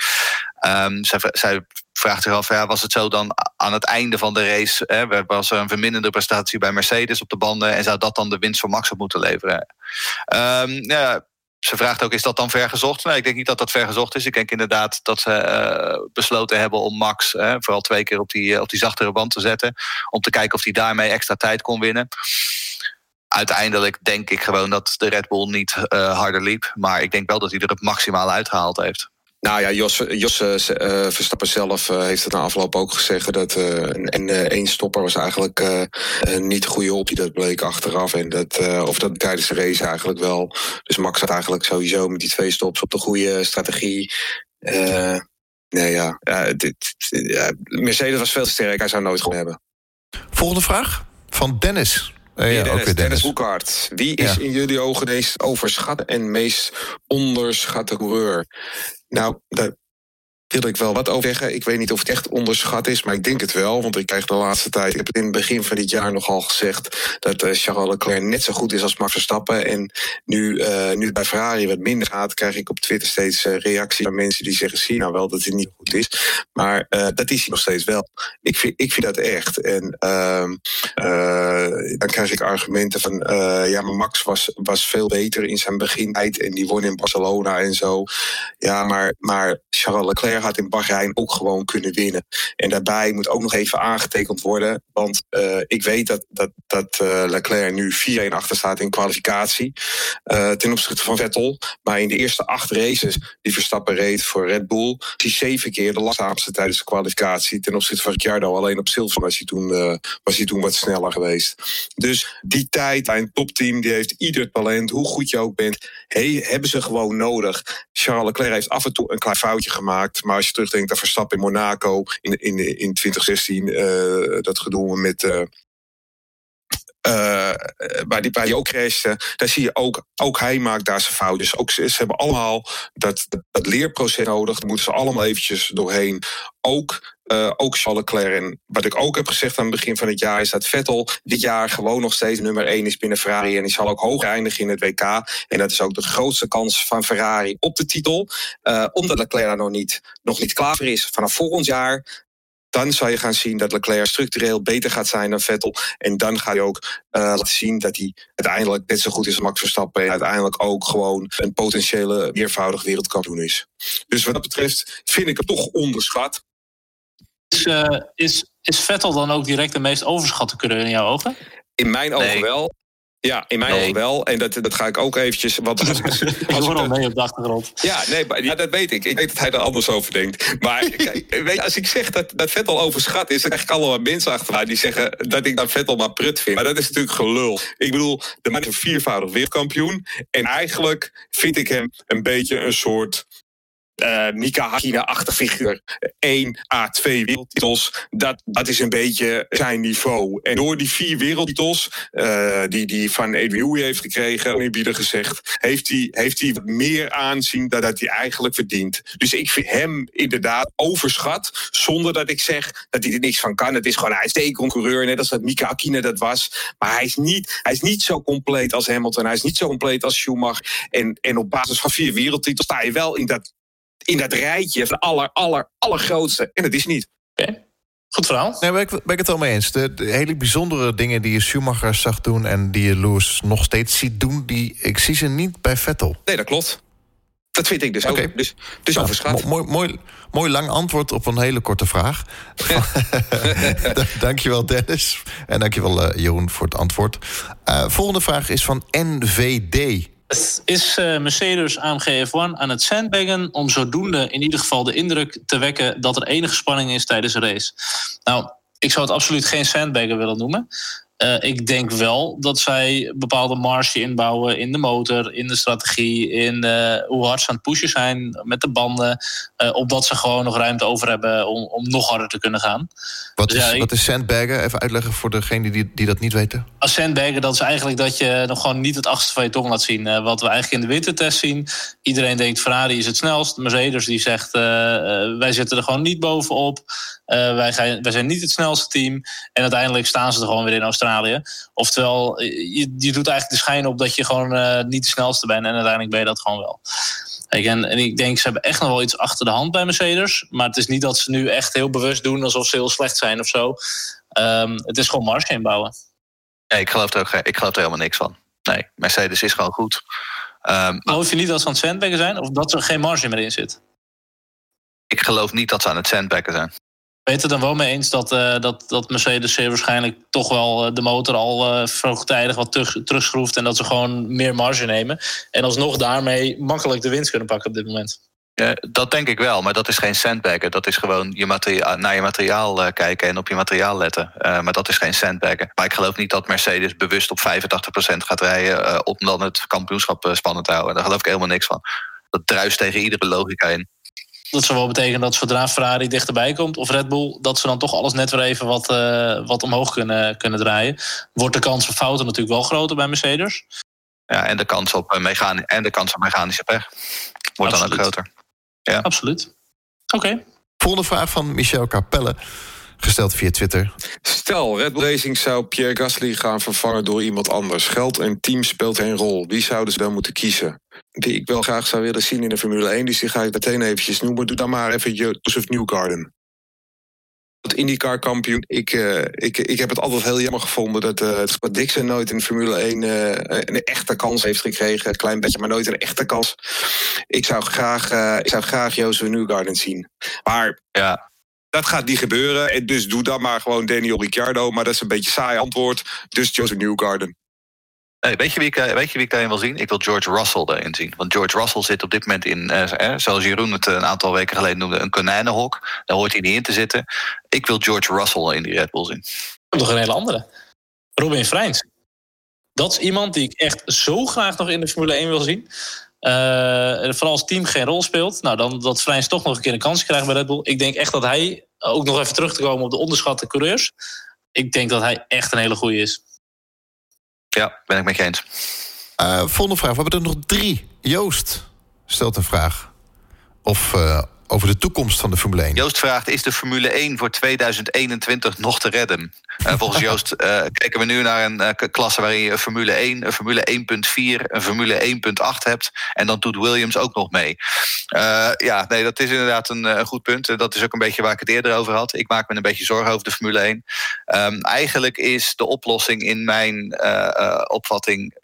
Um, zij, zij, vraagt zich af, ja, was het zo dan aan het einde van de race, hè, was er een verminderde prestatie bij Mercedes op de banden en zou dat dan de winst voor Max op moeten leveren? ja, ze vraagt ook, is dat dan ver gezocht? Nee, ik denk niet dat dat ver gezocht is. Ik denk inderdaad dat ze uh, besloten hebben om Max uh, vooral twee keer op die, uh, op die zachtere band te zetten. Om te kijken of hij daarmee extra tijd kon winnen. Uiteindelijk denk ik gewoon dat de Red Bull niet harder liep. Maar ik denk wel dat hij er het maximaal uitgehaald heeft. Nou ja, Jos, Jos uh, Verstappen zelf uh, heeft het na afloop ook gezegd dat uh, een, één stopper was eigenlijk niet de goede optie. Dat bleek achteraf. En dat, of dat tijdens de race eigenlijk wel. Dus Max had eigenlijk sowieso met die twee stops op de goede strategie. nee ja, Mercedes was veel te sterk. Hij zou nooit gewonnen hebben. Volgende vraag van Dennis. Uh, ja, Dennis, Dennis. Wie is ja. in jullie ogen de meest overschatte en meest onderschatte coureur? Nou, daar wil ik wel wat over zeggen. Ik weet niet of het echt onderschat is, maar ik denk het wel. Want ik krijg de laatste tijd, ik heb het in het begin van dit jaar nogal gezegd... dat uh, Charles Leclerc net zo goed is als Max Verstappen. En nu, uh, nu het bij Ferrari wat minder gaat... krijg ik op Twitter steeds uh, reacties van mensen die zeggen... zie nou wel dat het niet goed is. Maar dat is hij nog steeds wel. Ik vind, ik vind dat echt. En ehm, dan krijg ik argumenten van... ja, maar Max was, was veel beter in zijn begintijd... en die won in Barcelona en zo. Ja, maar, maar Charles Leclerc had in Bahrein ook gewoon kunnen winnen. En daarbij moet ook nog even aangetekend worden. Want uh, ik weet dat, dat, dat uh, Leclerc nu 4-1 achter staat in kwalificatie. Uh, ten opzichte van Vettel. Maar in de eerste acht races die Verstappen reed voor Red Bull... hij zeven keer de langzaamste tijdens de kwalificatie. Ten opzichte van Ricciardo. Alleen op Silverstone was hij toen, was hij toen wat sneller geweest. Dus die tijd een topteam, die heeft ieder talent, hoe goed je ook bent, hey, hebben ze gewoon nodig. Charles Leclerc heeft af en toe een klein foutje gemaakt. Maar als je terugdenkt aan Verstappen in Monaco in, in, in 2016, uh, dat gedoe met. Uh, uh, waar, die, waar die ook crashte, daar zie je ook, ook hij maakt daar zijn fouten. Dus ook, ze, hebben allemaal dat, dat, leerproces nodig. Moeten ze allemaal eventjes doorheen. Ook uh, ook Charles Leclerc. En wat ik ook heb gezegd aan het begin van het jaar is dat Vettel dit jaar gewoon nog steeds nummer 1 is binnen Ferrari. En hij zal ook hoog eindigen in het WK. En dat is ook de grootste kans van Ferrari op de titel. Uh, omdat Leclerc daar nog niet, nog niet klaar voor is. Vanaf volgend jaar dan zal je gaan zien dat Leclerc structureel beter gaat zijn dan Vettel. En dan ga je ook uh, laten zien dat hij uiteindelijk net zo goed is als Max Verstappen. En uiteindelijk ook gewoon een potentiële meervoudig wereldkampioen is. Dus wat dat betreft vind ik het toch onderschat. Is, uh, is, is Vettel dan ook direct de meest overschatte coureur in jouw ogen? In mijn ogen wel. Ja, in mijn nee. ogen wel. En dat, dat ga ik ook eventjes... Want als, als, ik hoor al mee op de achtergrond. Ja, nee, maar, ja, dat weet ik. Ik weet dat hij er anders over denkt. Maar kijk, weet, als ik zeg dat, dat Vettel overschat is... dan krijg ik allemaal mensen achter die zeggen... dat ik dat Vettel maar prut vind. Maar dat is natuurlijk gelul. Ik bedoel, de man is een viervoudig wereldkampioen. En eigenlijk vind ik hem een beetje een soort uh, Mika Hakkinen-achtig figuur. 1 A2 wereldtitels, dat, dat is een beetje zijn niveau. En door die vier wereldtitels, uh, die hij van Adrian heeft gekregen, gezegd, heeft hij, heeft hij meer aanzien dan dat hij eigenlijk verdient. Dus ik vind hem inderdaad overschat, zonder dat ik zeg dat hij er niks van kan. Het is gewoon een uitstekend coureur, net als dat Mika Hakkinen dat was. Maar hij is, niet, hij is niet zo compleet als Hamilton, hij is niet zo compleet als Schumacher. En, en op basis van vier wereldtitels sta je wel in dat in dat rijtje van de aller, aller, allergrootste. En het is niet. Okay. Goed verhaal. Nee, ben ik, ben ik het wel mee eens. De, de, hele bijzondere dingen die je Schumacher zag doen... en die je Lewis nog steeds ziet doen... Die, ik zie ze niet bij Vettel. Nee, dat klopt. Dat vind ik dus okay. ook. Dus, dus nou, overschat. Mooi, mooi, mooi lang antwoord op een hele korte vraag. dankjewel Dennis. En dankjewel uh, Jeroen voor het antwoord. Uh, volgende vraag is van NVD. Is uh, Mercedes AMG F1 aan het sandbaggen om zodoende in ieder geval de indruk te wekken dat er enige spanning is tijdens een race? Nou, ik zou het absoluut geen sandbaggen willen noemen. Uh, ik denk wel dat zij bepaalde marge inbouwen in de motor, in de strategie, in uh, hoe hard ze aan het pushen zijn met de banden. Uh, opdat ze gewoon nog ruimte over hebben om, om nog harder te kunnen gaan. Wat is, dus ja, wat is sandbaggen? Even uitleggen voor degenen die, die dat niet weten. Als sandbaggen, dat is eigenlijk dat je nog gewoon niet het achterste van je tong laat zien. wat we eigenlijk in de wintertest zien. Iedereen denkt Ferrari is het snelst. Mercedes die zegt wij zitten er gewoon niet bovenop. Wij, gaan, wij zijn niet het snelste team. En uiteindelijk staan ze er gewoon weer in Australië. Oftewel, je, je doet eigenlijk de schijn op dat je gewoon uh, niet de snelste bent. En uiteindelijk ben je dat gewoon wel. Kijk, en, en, ik denk, ze hebben echt nog wel iets achter de hand bij Mercedes. Maar het is niet dat ze nu echt heel bewust doen alsof ze heel slecht zijn of zo. Um, het is gewoon marge inbouwen. Nee, ik geloof er, ook, ik geloof er helemaal niks van. Nee, Mercedes is gewoon goed. Um, maar hoef je niet dat ze aan het sandbaggen zijn? Of dat er geen marge meer in zit? Ik geloof niet dat ze aan het sandbaggen zijn weet het dan wel mee eens dat, uh, dat, dat Mercedes zeer waarschijnlijk toch wel de motor al uh, vroegtijdig wat terug, terugschroeft. En dat ze gewoon meer marge nemen. En alsnog daarmee makkelijk de winst kunnen pakken op dit moment. Ja, dat denk ik wel, maar dat is geen sandbaggen. Dat is gewoon je naar je materiaal kijken en op je materiaal letten. maar dat is geen sandbaggen. Maar ik geloof niet dat Mercedes bewust op 85% gaat rijden... om dan het kampioenschap spannend te houden. Daar geloof ik helemaal niks van. Dat druist tegen iedere logica in. Dat zou wel betekenen dat zodra Ferrari dichterbij komt, of Red Bull, dat ze dan toch alles net weer even wat, uh, wat omhoog kunnen, kunnen draaien. Wordt de kans op fouten natuurlijk wel groter bij Mercedes. Ja, en de kans op, uh, mechani en de kans op mechanische pech wordt Absoluut. dan ook groter. Ja. Absoluut. Oké. Okay. Volgende vraag van Michel Capelle gesteld via Twitter. Stel, Red Bull Racing zou Pierre Gasly gaan vervangen door iemand anders. Geld en team speelt geen rol. Wie zouden ze dan moeten kiezen? Die ik wel graag zou willen zien in de Formule 1, dus die ga ik meteen eventjes noemen. Doe dan maar even Joseph Newgarden. Het IndyCar kampioen. Ik, uh, ik, ik heb het altijd heel jammer gevonden dat uh, Dixon nooit in Formule 1 uh, een echte kans heeft gekregen. Een klein beetje, maar nooit een echte kans. Ik zou graag, ik zou graag Joseph Newgarden zien. Maar ja, dat gaat niet gebeuren. En dus doe dan maar gewoon Daniel Ricciardo. Maar dat is een beetje saai antwoord. Dus Joseph Newgarden. Weet, je wie ik, eh, weet je wie ik daarin wil zien? Ik wil George Russell daarin zien. Want George Russell zit op dit moment in, uh, zoals Jeroen het een aantal weken geleden noemde, een konijnenhok. Daar hoort hij niet in te zitten. Ik wil George Russell in die Red Bull zien. Nog een hele andere. Robin Freins. Dat is iemand die ik echt zo graag nog in de Formule 1 wil zien. Uh, vooral als team geen rol speelt. Nou, dan dat Freins toch nog een keer een kans krijgt bij Red Bull. Ik denk echt dat hij, ook nog even terug te komen op de onderschatte coureurs. Ik denk dat hij echt een hele goede is. Ja, ben ik met je eens. Uh, volgende vraag. We hebben er nog drie. Joost stelt een vraag. Of uh, over de toekomst van de Formule 1. Joost vraagt, is de Formule 1 voor 2021 nog te redden? Uh, volgens Joost uh, kijken we nu naar een uh, klasse waarin je een Formule 1, een Formule 1.4, een Formule 1.8 hebt. En dan doet Williams ook nog mee. ja, nee, dat is inderdaad een, een, goed punt. En dat is ook een beetje waar ik het eerder over had. Ik maak me een beetje zorgen over de Formule 1. Um, ehm, eigenlijk is de oplossing in mijn opvatting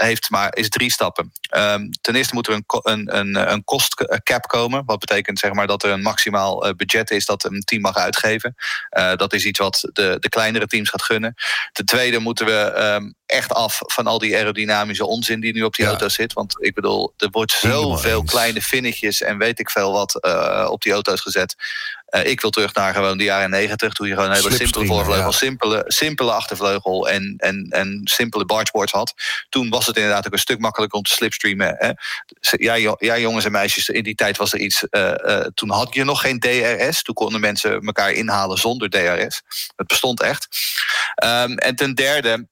heeft maar, is drie stappen. Um, ten eerste moet er een, een, een, een kostcap komen. Wat betekent zeg maar, dat er een maximaal uh, budget is dat een team mag uitgeven. Uh, dat is iets wat de, de kleinere teams gaat gunnen. Ten tweede moeten we um, echt af van al die aerodynamische onzin die nu op die ja. auto zit. Want ik bedoel, er wordt zoveel kleine finnetjes en weet ik veel wat uh, op die auto's gezet. Uh, ik wil terug naar gewoon de jaren negentig, toen je gewoon een hele simpele voorvleugel, ja. simpele, simpele achtervleugel en, en, en simpele bargeboards had. Toen was het inderdaad ook een stuk makkelijker om te slipstreamen. Hè? Ja, ja, jongens en meisjes, in die tijd was er iets. Uh, uh, toen had je nog geen DRS. Toen konden mensen elkaar inhalen zonder DRS. Het bestond echt. Um, en ten derde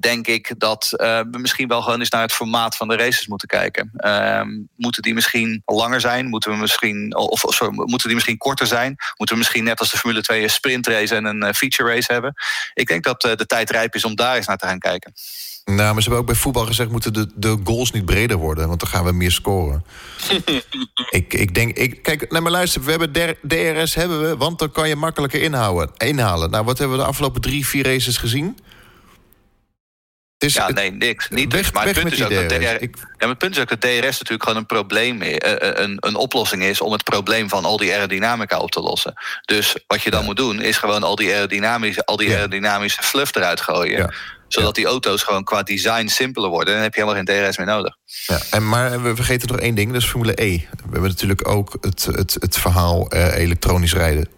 denk ik dat uh, we misschien wel gewoon eens naar het formaat van de races moeten kijken. Uh, moeten die misschien langer zijn? Moeten we misschien, of, sorry, moeten die misschien korter zijn? Moeten we misschien net als de Formule 2 een sprintrace en een uh, feature race hebben? Ik denk dat uh, de tijd rijp is om daar eens naar te gaan kijken. Nou, maar ze hebben ook bij voetbal gezegd... moeten de, de goals niet breder worden, want dan gaan we meer scoren. ik, ik denk... Ik, kijk, naar maar luister, we hebben DRS hebben we... want dan kan je makkelijker inhouden, inhalen. Nou, wat hebben we de afgelopen drie, vier races gezien? Ja, nee, niks. Niet weg, dus. maar, het punt is ook dat DR, ik... ja, het punt is ook dat DRS natuurlijk gewoon een probleem is, een, een oplossing is om het probleem van al die aerodynamica op te lossen. Dus wat je dan ja. moet doen, is gewoon al die aerodynamische, al die ja. aerodynamische fluff eruit gooien. Ja. Zodat die auto's gewoon qua design simpeler worden. En dan heb je helemaal geen DRS meer nodig. Ja, en maar we vergeten nog één ding, dat is Formule E. We hebben natuurlijk ook het, het, het verhaal elektronisch rijden.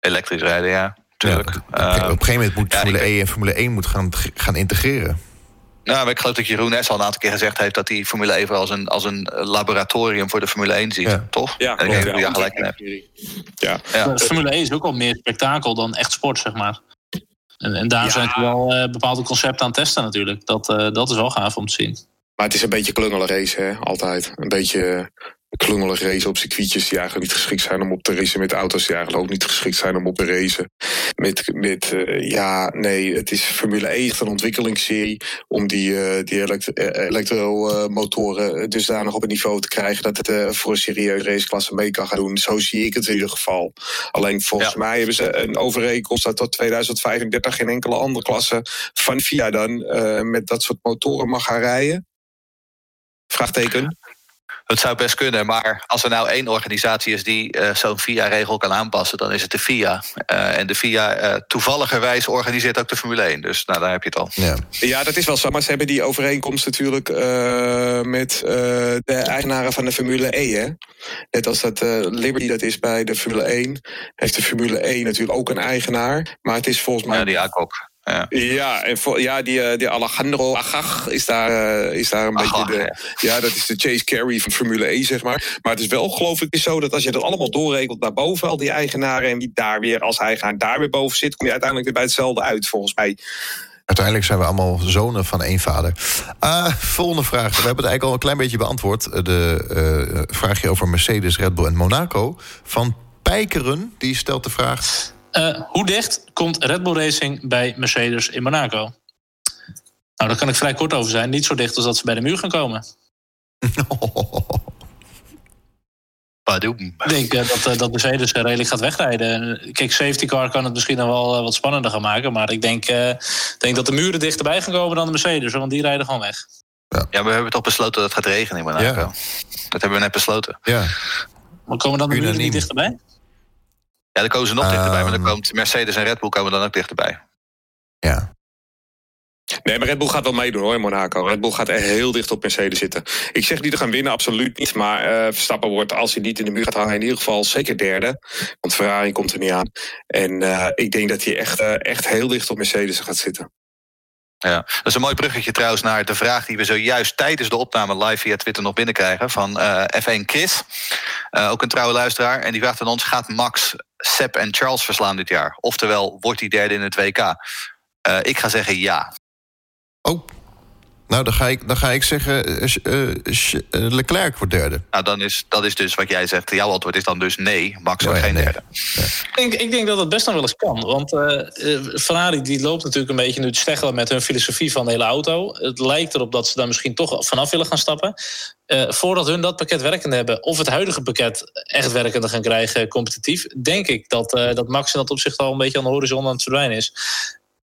Elektrisch rijden, ja. Ja, op, op, een gegeven moment moet ja, Formule E en Formule 1 moet gaan, gaan integreren. Nou, ik geloof dat Jeroen S. al een aantal keer gezegd heeft... dat hij Formule 1 als een, als een laboratorium voor de Formule 1 ziet, ja. toch? Ja, en ik denk ja, gelijk in hebt. Ja. Ja. Formule 1 is ook al meer spektakel dan echt sport, zeg maar. En, en daar zijn er wel uh, bepaalde concepten aan testen natuurlijk. Dat, uh, dat is wel gaaf om te zien. Maar het is een beetje klungele race, hè? Altijd. Een beetje klungelig racen op circuitjes die eigenlijk niet geschikt zijn om op te racen. Met auto's die eigenlijk ook niet geschikt zijn om op te racen. Met, met uh, ja, nee, het is Formule 1 een ontwikkelingsserie om die, uh, die elektro elektromotoren dusdanig op een niveau te krijgen dat het uh, voor een serieuze raceklasse mee kan gaan doen. Zo zie ik het in ieder geval. Alleen volgens ja. mij hebben ze een overeenkomst dat tot 2035 geen enkele andere klasse van VIA dan met dat soort motoren mag gaan rijden. Vraagteken. Het zou best kunnen, maar als er nou één organisatie is die uh, zo'n VIA-regel kan aanpassen, dan is het de FIA. Uh, en de FIA uh, toevalligerwijs organiseert ook de Formule 1. Dus nou, daar heb je het al. Ja, ja dat is wel zo. Maar ze hebben die overeenkomst natuurlijk met de eigenaren van de Formule E. Hè? Net als dat Liberty dat is bij de Formule 1, heeft de Formule 1 natuurlijk ook een eigenaar. Maar het is volgens mij. Ja, die ook. Ja, ja, en voor, ja die, die Alejandro Agag is daar, uh, is daar een Agag, beetje de. Ja. ja. dat is de Chase Carey van Formule E, zeg maar. Maar het is wel, geloof ik, zo dat als je dat allemaal doorrekent naar boven, al die eigenaren, en die daar weer als eigenaar daar weer boven zit, kom je uiteindelijk weer bij hetzelfde uit, volgens mij. Uiteindelijk zijn we allemaal zonen van één vader. Uh, volgende vraag. We hebben het eigenlijk al een klein beetje beantwoord. De uh, vraagje over Mercedes, Red Bull en Monaco. Van Pijkeren, die stelt de vraag... Uh, hoe dicht komt Red Bull Racing bij Mercedes in Monaco? Nou, daar kan ik vrij kort over zijn. Niet zo dicht als dat ze bij de muur gaan komen. Ik denk uh, dat, uh, dat Mercedes redelijk gaat wegrijden. Kijk, safety car kan het misschien nog wel wat spannender gaan maken. Maar ik denk, denk dat de muren dichterbij gaan komen dan de Mercedes. Want die rijden gewoon weg. Ja, ja we hebben toch besloten dat het gaat regenen in Monaco. Ja. Dat hebben we net besloten. Ja. Maar komen dan de muren niet dichterbij? Ja, dan komen ze nog uh, dichterbij, maar dan komt Mercedes en Red Bull komen dan ook dichterbij. Ja. Nee, maar Red Bull gaat wel meedoen hoor in Monaco. Red Bull gaat er heel dicht op Mercedes zitten. Ik zeg niet te gaan winnen, absoluut niet. Maar uh, Verstappen wordt, als hij niet in de muur gaat hangen, in ieder geval zeker derde. Want Ferrari komt er niet aan. En uh, ik denk dat hij echt, uh, echt heel dicht op Mercedes gaat zitten. Ja, dat is een mooi bruggetje trouwens naar de vraag die we zojuist tijdens de opname live via Twitter nog binnenkrijgen van uh, F1 Chris. Uh, ook een trouwe luisteraar. En die vraagt aan ons: gaat Max, Seb en Charles verslaan dit jaar? Oftewel, wordt hij derde in het WK? Uh, ik ga zeggen ja. Oh, nou dan ga ik, dan ga ik zeggen uh, Leclerc wordt derde. Nou, dan is, dat is dus wat jij zegt. Jouw antwoord is dan dus nee, Max wordt oh, ja, geen nee. derde. Ja. Ik, denk, ik denk dat het best nog wel eens kan. Want uh, Ferrari die loopt natuurlijk een beetje nu te steggelen met hun filosofie van de hele auto. Het lijkt erop dat ze daar misschien toch vanaf willen gaan stappen. Uh, voordat hun dat pakket werkende hebben, of het huidige pakket echt werkende gaan krijgen, competitief, denk ik dat, dat Max in dat opzicht al een beetje aan de horizon aan het verdwijnen is.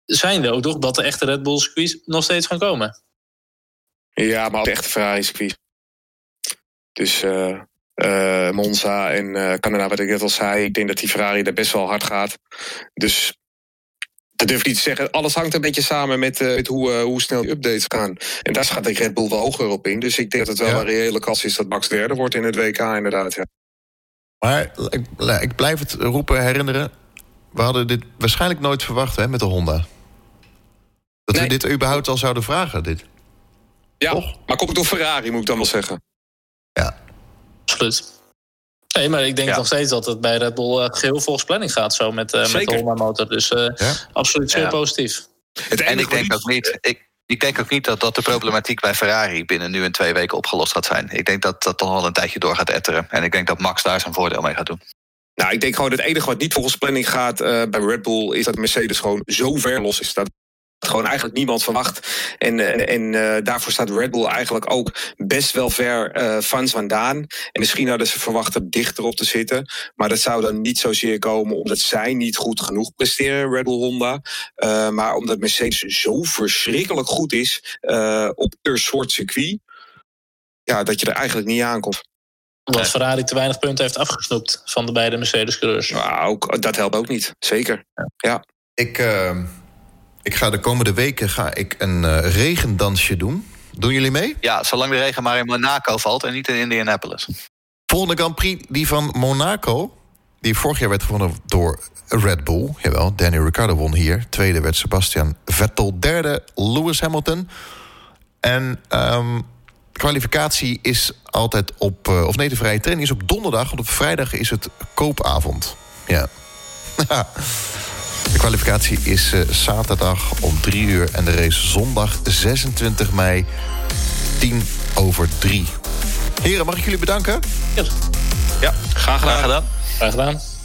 Zijn er ook toch dat de echte Red Bull squeeze nog steeds gaan komen? Ja, maar echt Ferrari circuit. Dus uh, uh, Monza en uh, Canada, wat ik net al zei. Ik denk dat die Ferrari daar best wel hard gaat. Dus dat durf ik niet te zeggen. Alles hangt een beetje samen met, met hoe, hoe snel die updates gaan. En daar gaat de Red Bull wel hoger op in. Dus ik denk dat het wel ja. een reële kans is dat Max derde wordt in het WK inderdaad. Ja. Maar ik, ik blijf het roepen, herinneren. We hadden dit waarschijnlijk nooit verwacht hè, met de Honda. Dat nee. we dit überhaupt al zouden vragen, dit. Ja, Toch? maar komt door Ferrari, moet ik dan wel zeggen. Ja. Absoluut. Nee, maar ik denk ja. nog steeds dat het bij Red Bull uh, geheel volgens planning gaat zo met, uh, met de Honda motor. Dus uh, ja. absoluut zeer ja. positief. Het en ik denk ook niet. Ik, ik denk ook niet dat, dat de problematiek bij Ferrari binnen nu en twee weken opgelost gaat zijn. Ik denk dat dat toch wel een tijdje door gaat etteren. En ik denk dat Max daar zijn voordeel mee gaat doen. Nou, ik denk gewoon het enige wat niet volgens planning gaat uh, bij Red Bull is dat Mercedes gewoon zo ver los is. Dat gewoon eigenlijk niemand verwacht. En, en, en uh, daarvoor staat Red Bull eigenlijk ook best wel ver uh, van vandaan. En misschien hadden ze verwacht er dichter op te zitten. Maar dat zou dan niet zozeer komen omdat zij niet goed genoeg presteren, Red Bull Honda. Uh, maar omdat Mercedes zo verschrikkelijk goed is op per soort circuit. Ja, dat je er eigenlijk niet aankomt omdat Ferrari te weinig punten heeft afgesnoept van de beide Mercedes-coureurs. Ook, dat helpt ook niet. Zeker. Ja. ja. Ik, uh, ik ga de komende weken ga ik een uh, regendansje doen. Doen jullie mee? Ja, zolang de regen maar in Monaco valt en niet in Indianapolis. Volgende Grand Prix, die van Monaco. Die vorig jaar werd gewonnen door Red Bull. Jawel, Danny Ricciardo won hier. Tweede werd Sebastian Vettel. Derde Lewis Hamilton. En um, kwalificatie is altijd op... Uh, of nee, de vrije training is op donderdag. Want op vrijdag is het koopavond. Ja. De kwalificatie is uh, zaterdag om 3 uur en de race zondag 26 mei 10 over 3. Heren, mag ik jullie bedanken? Ja, ja graag gedaan. Graag gedaan. Graag gedaan.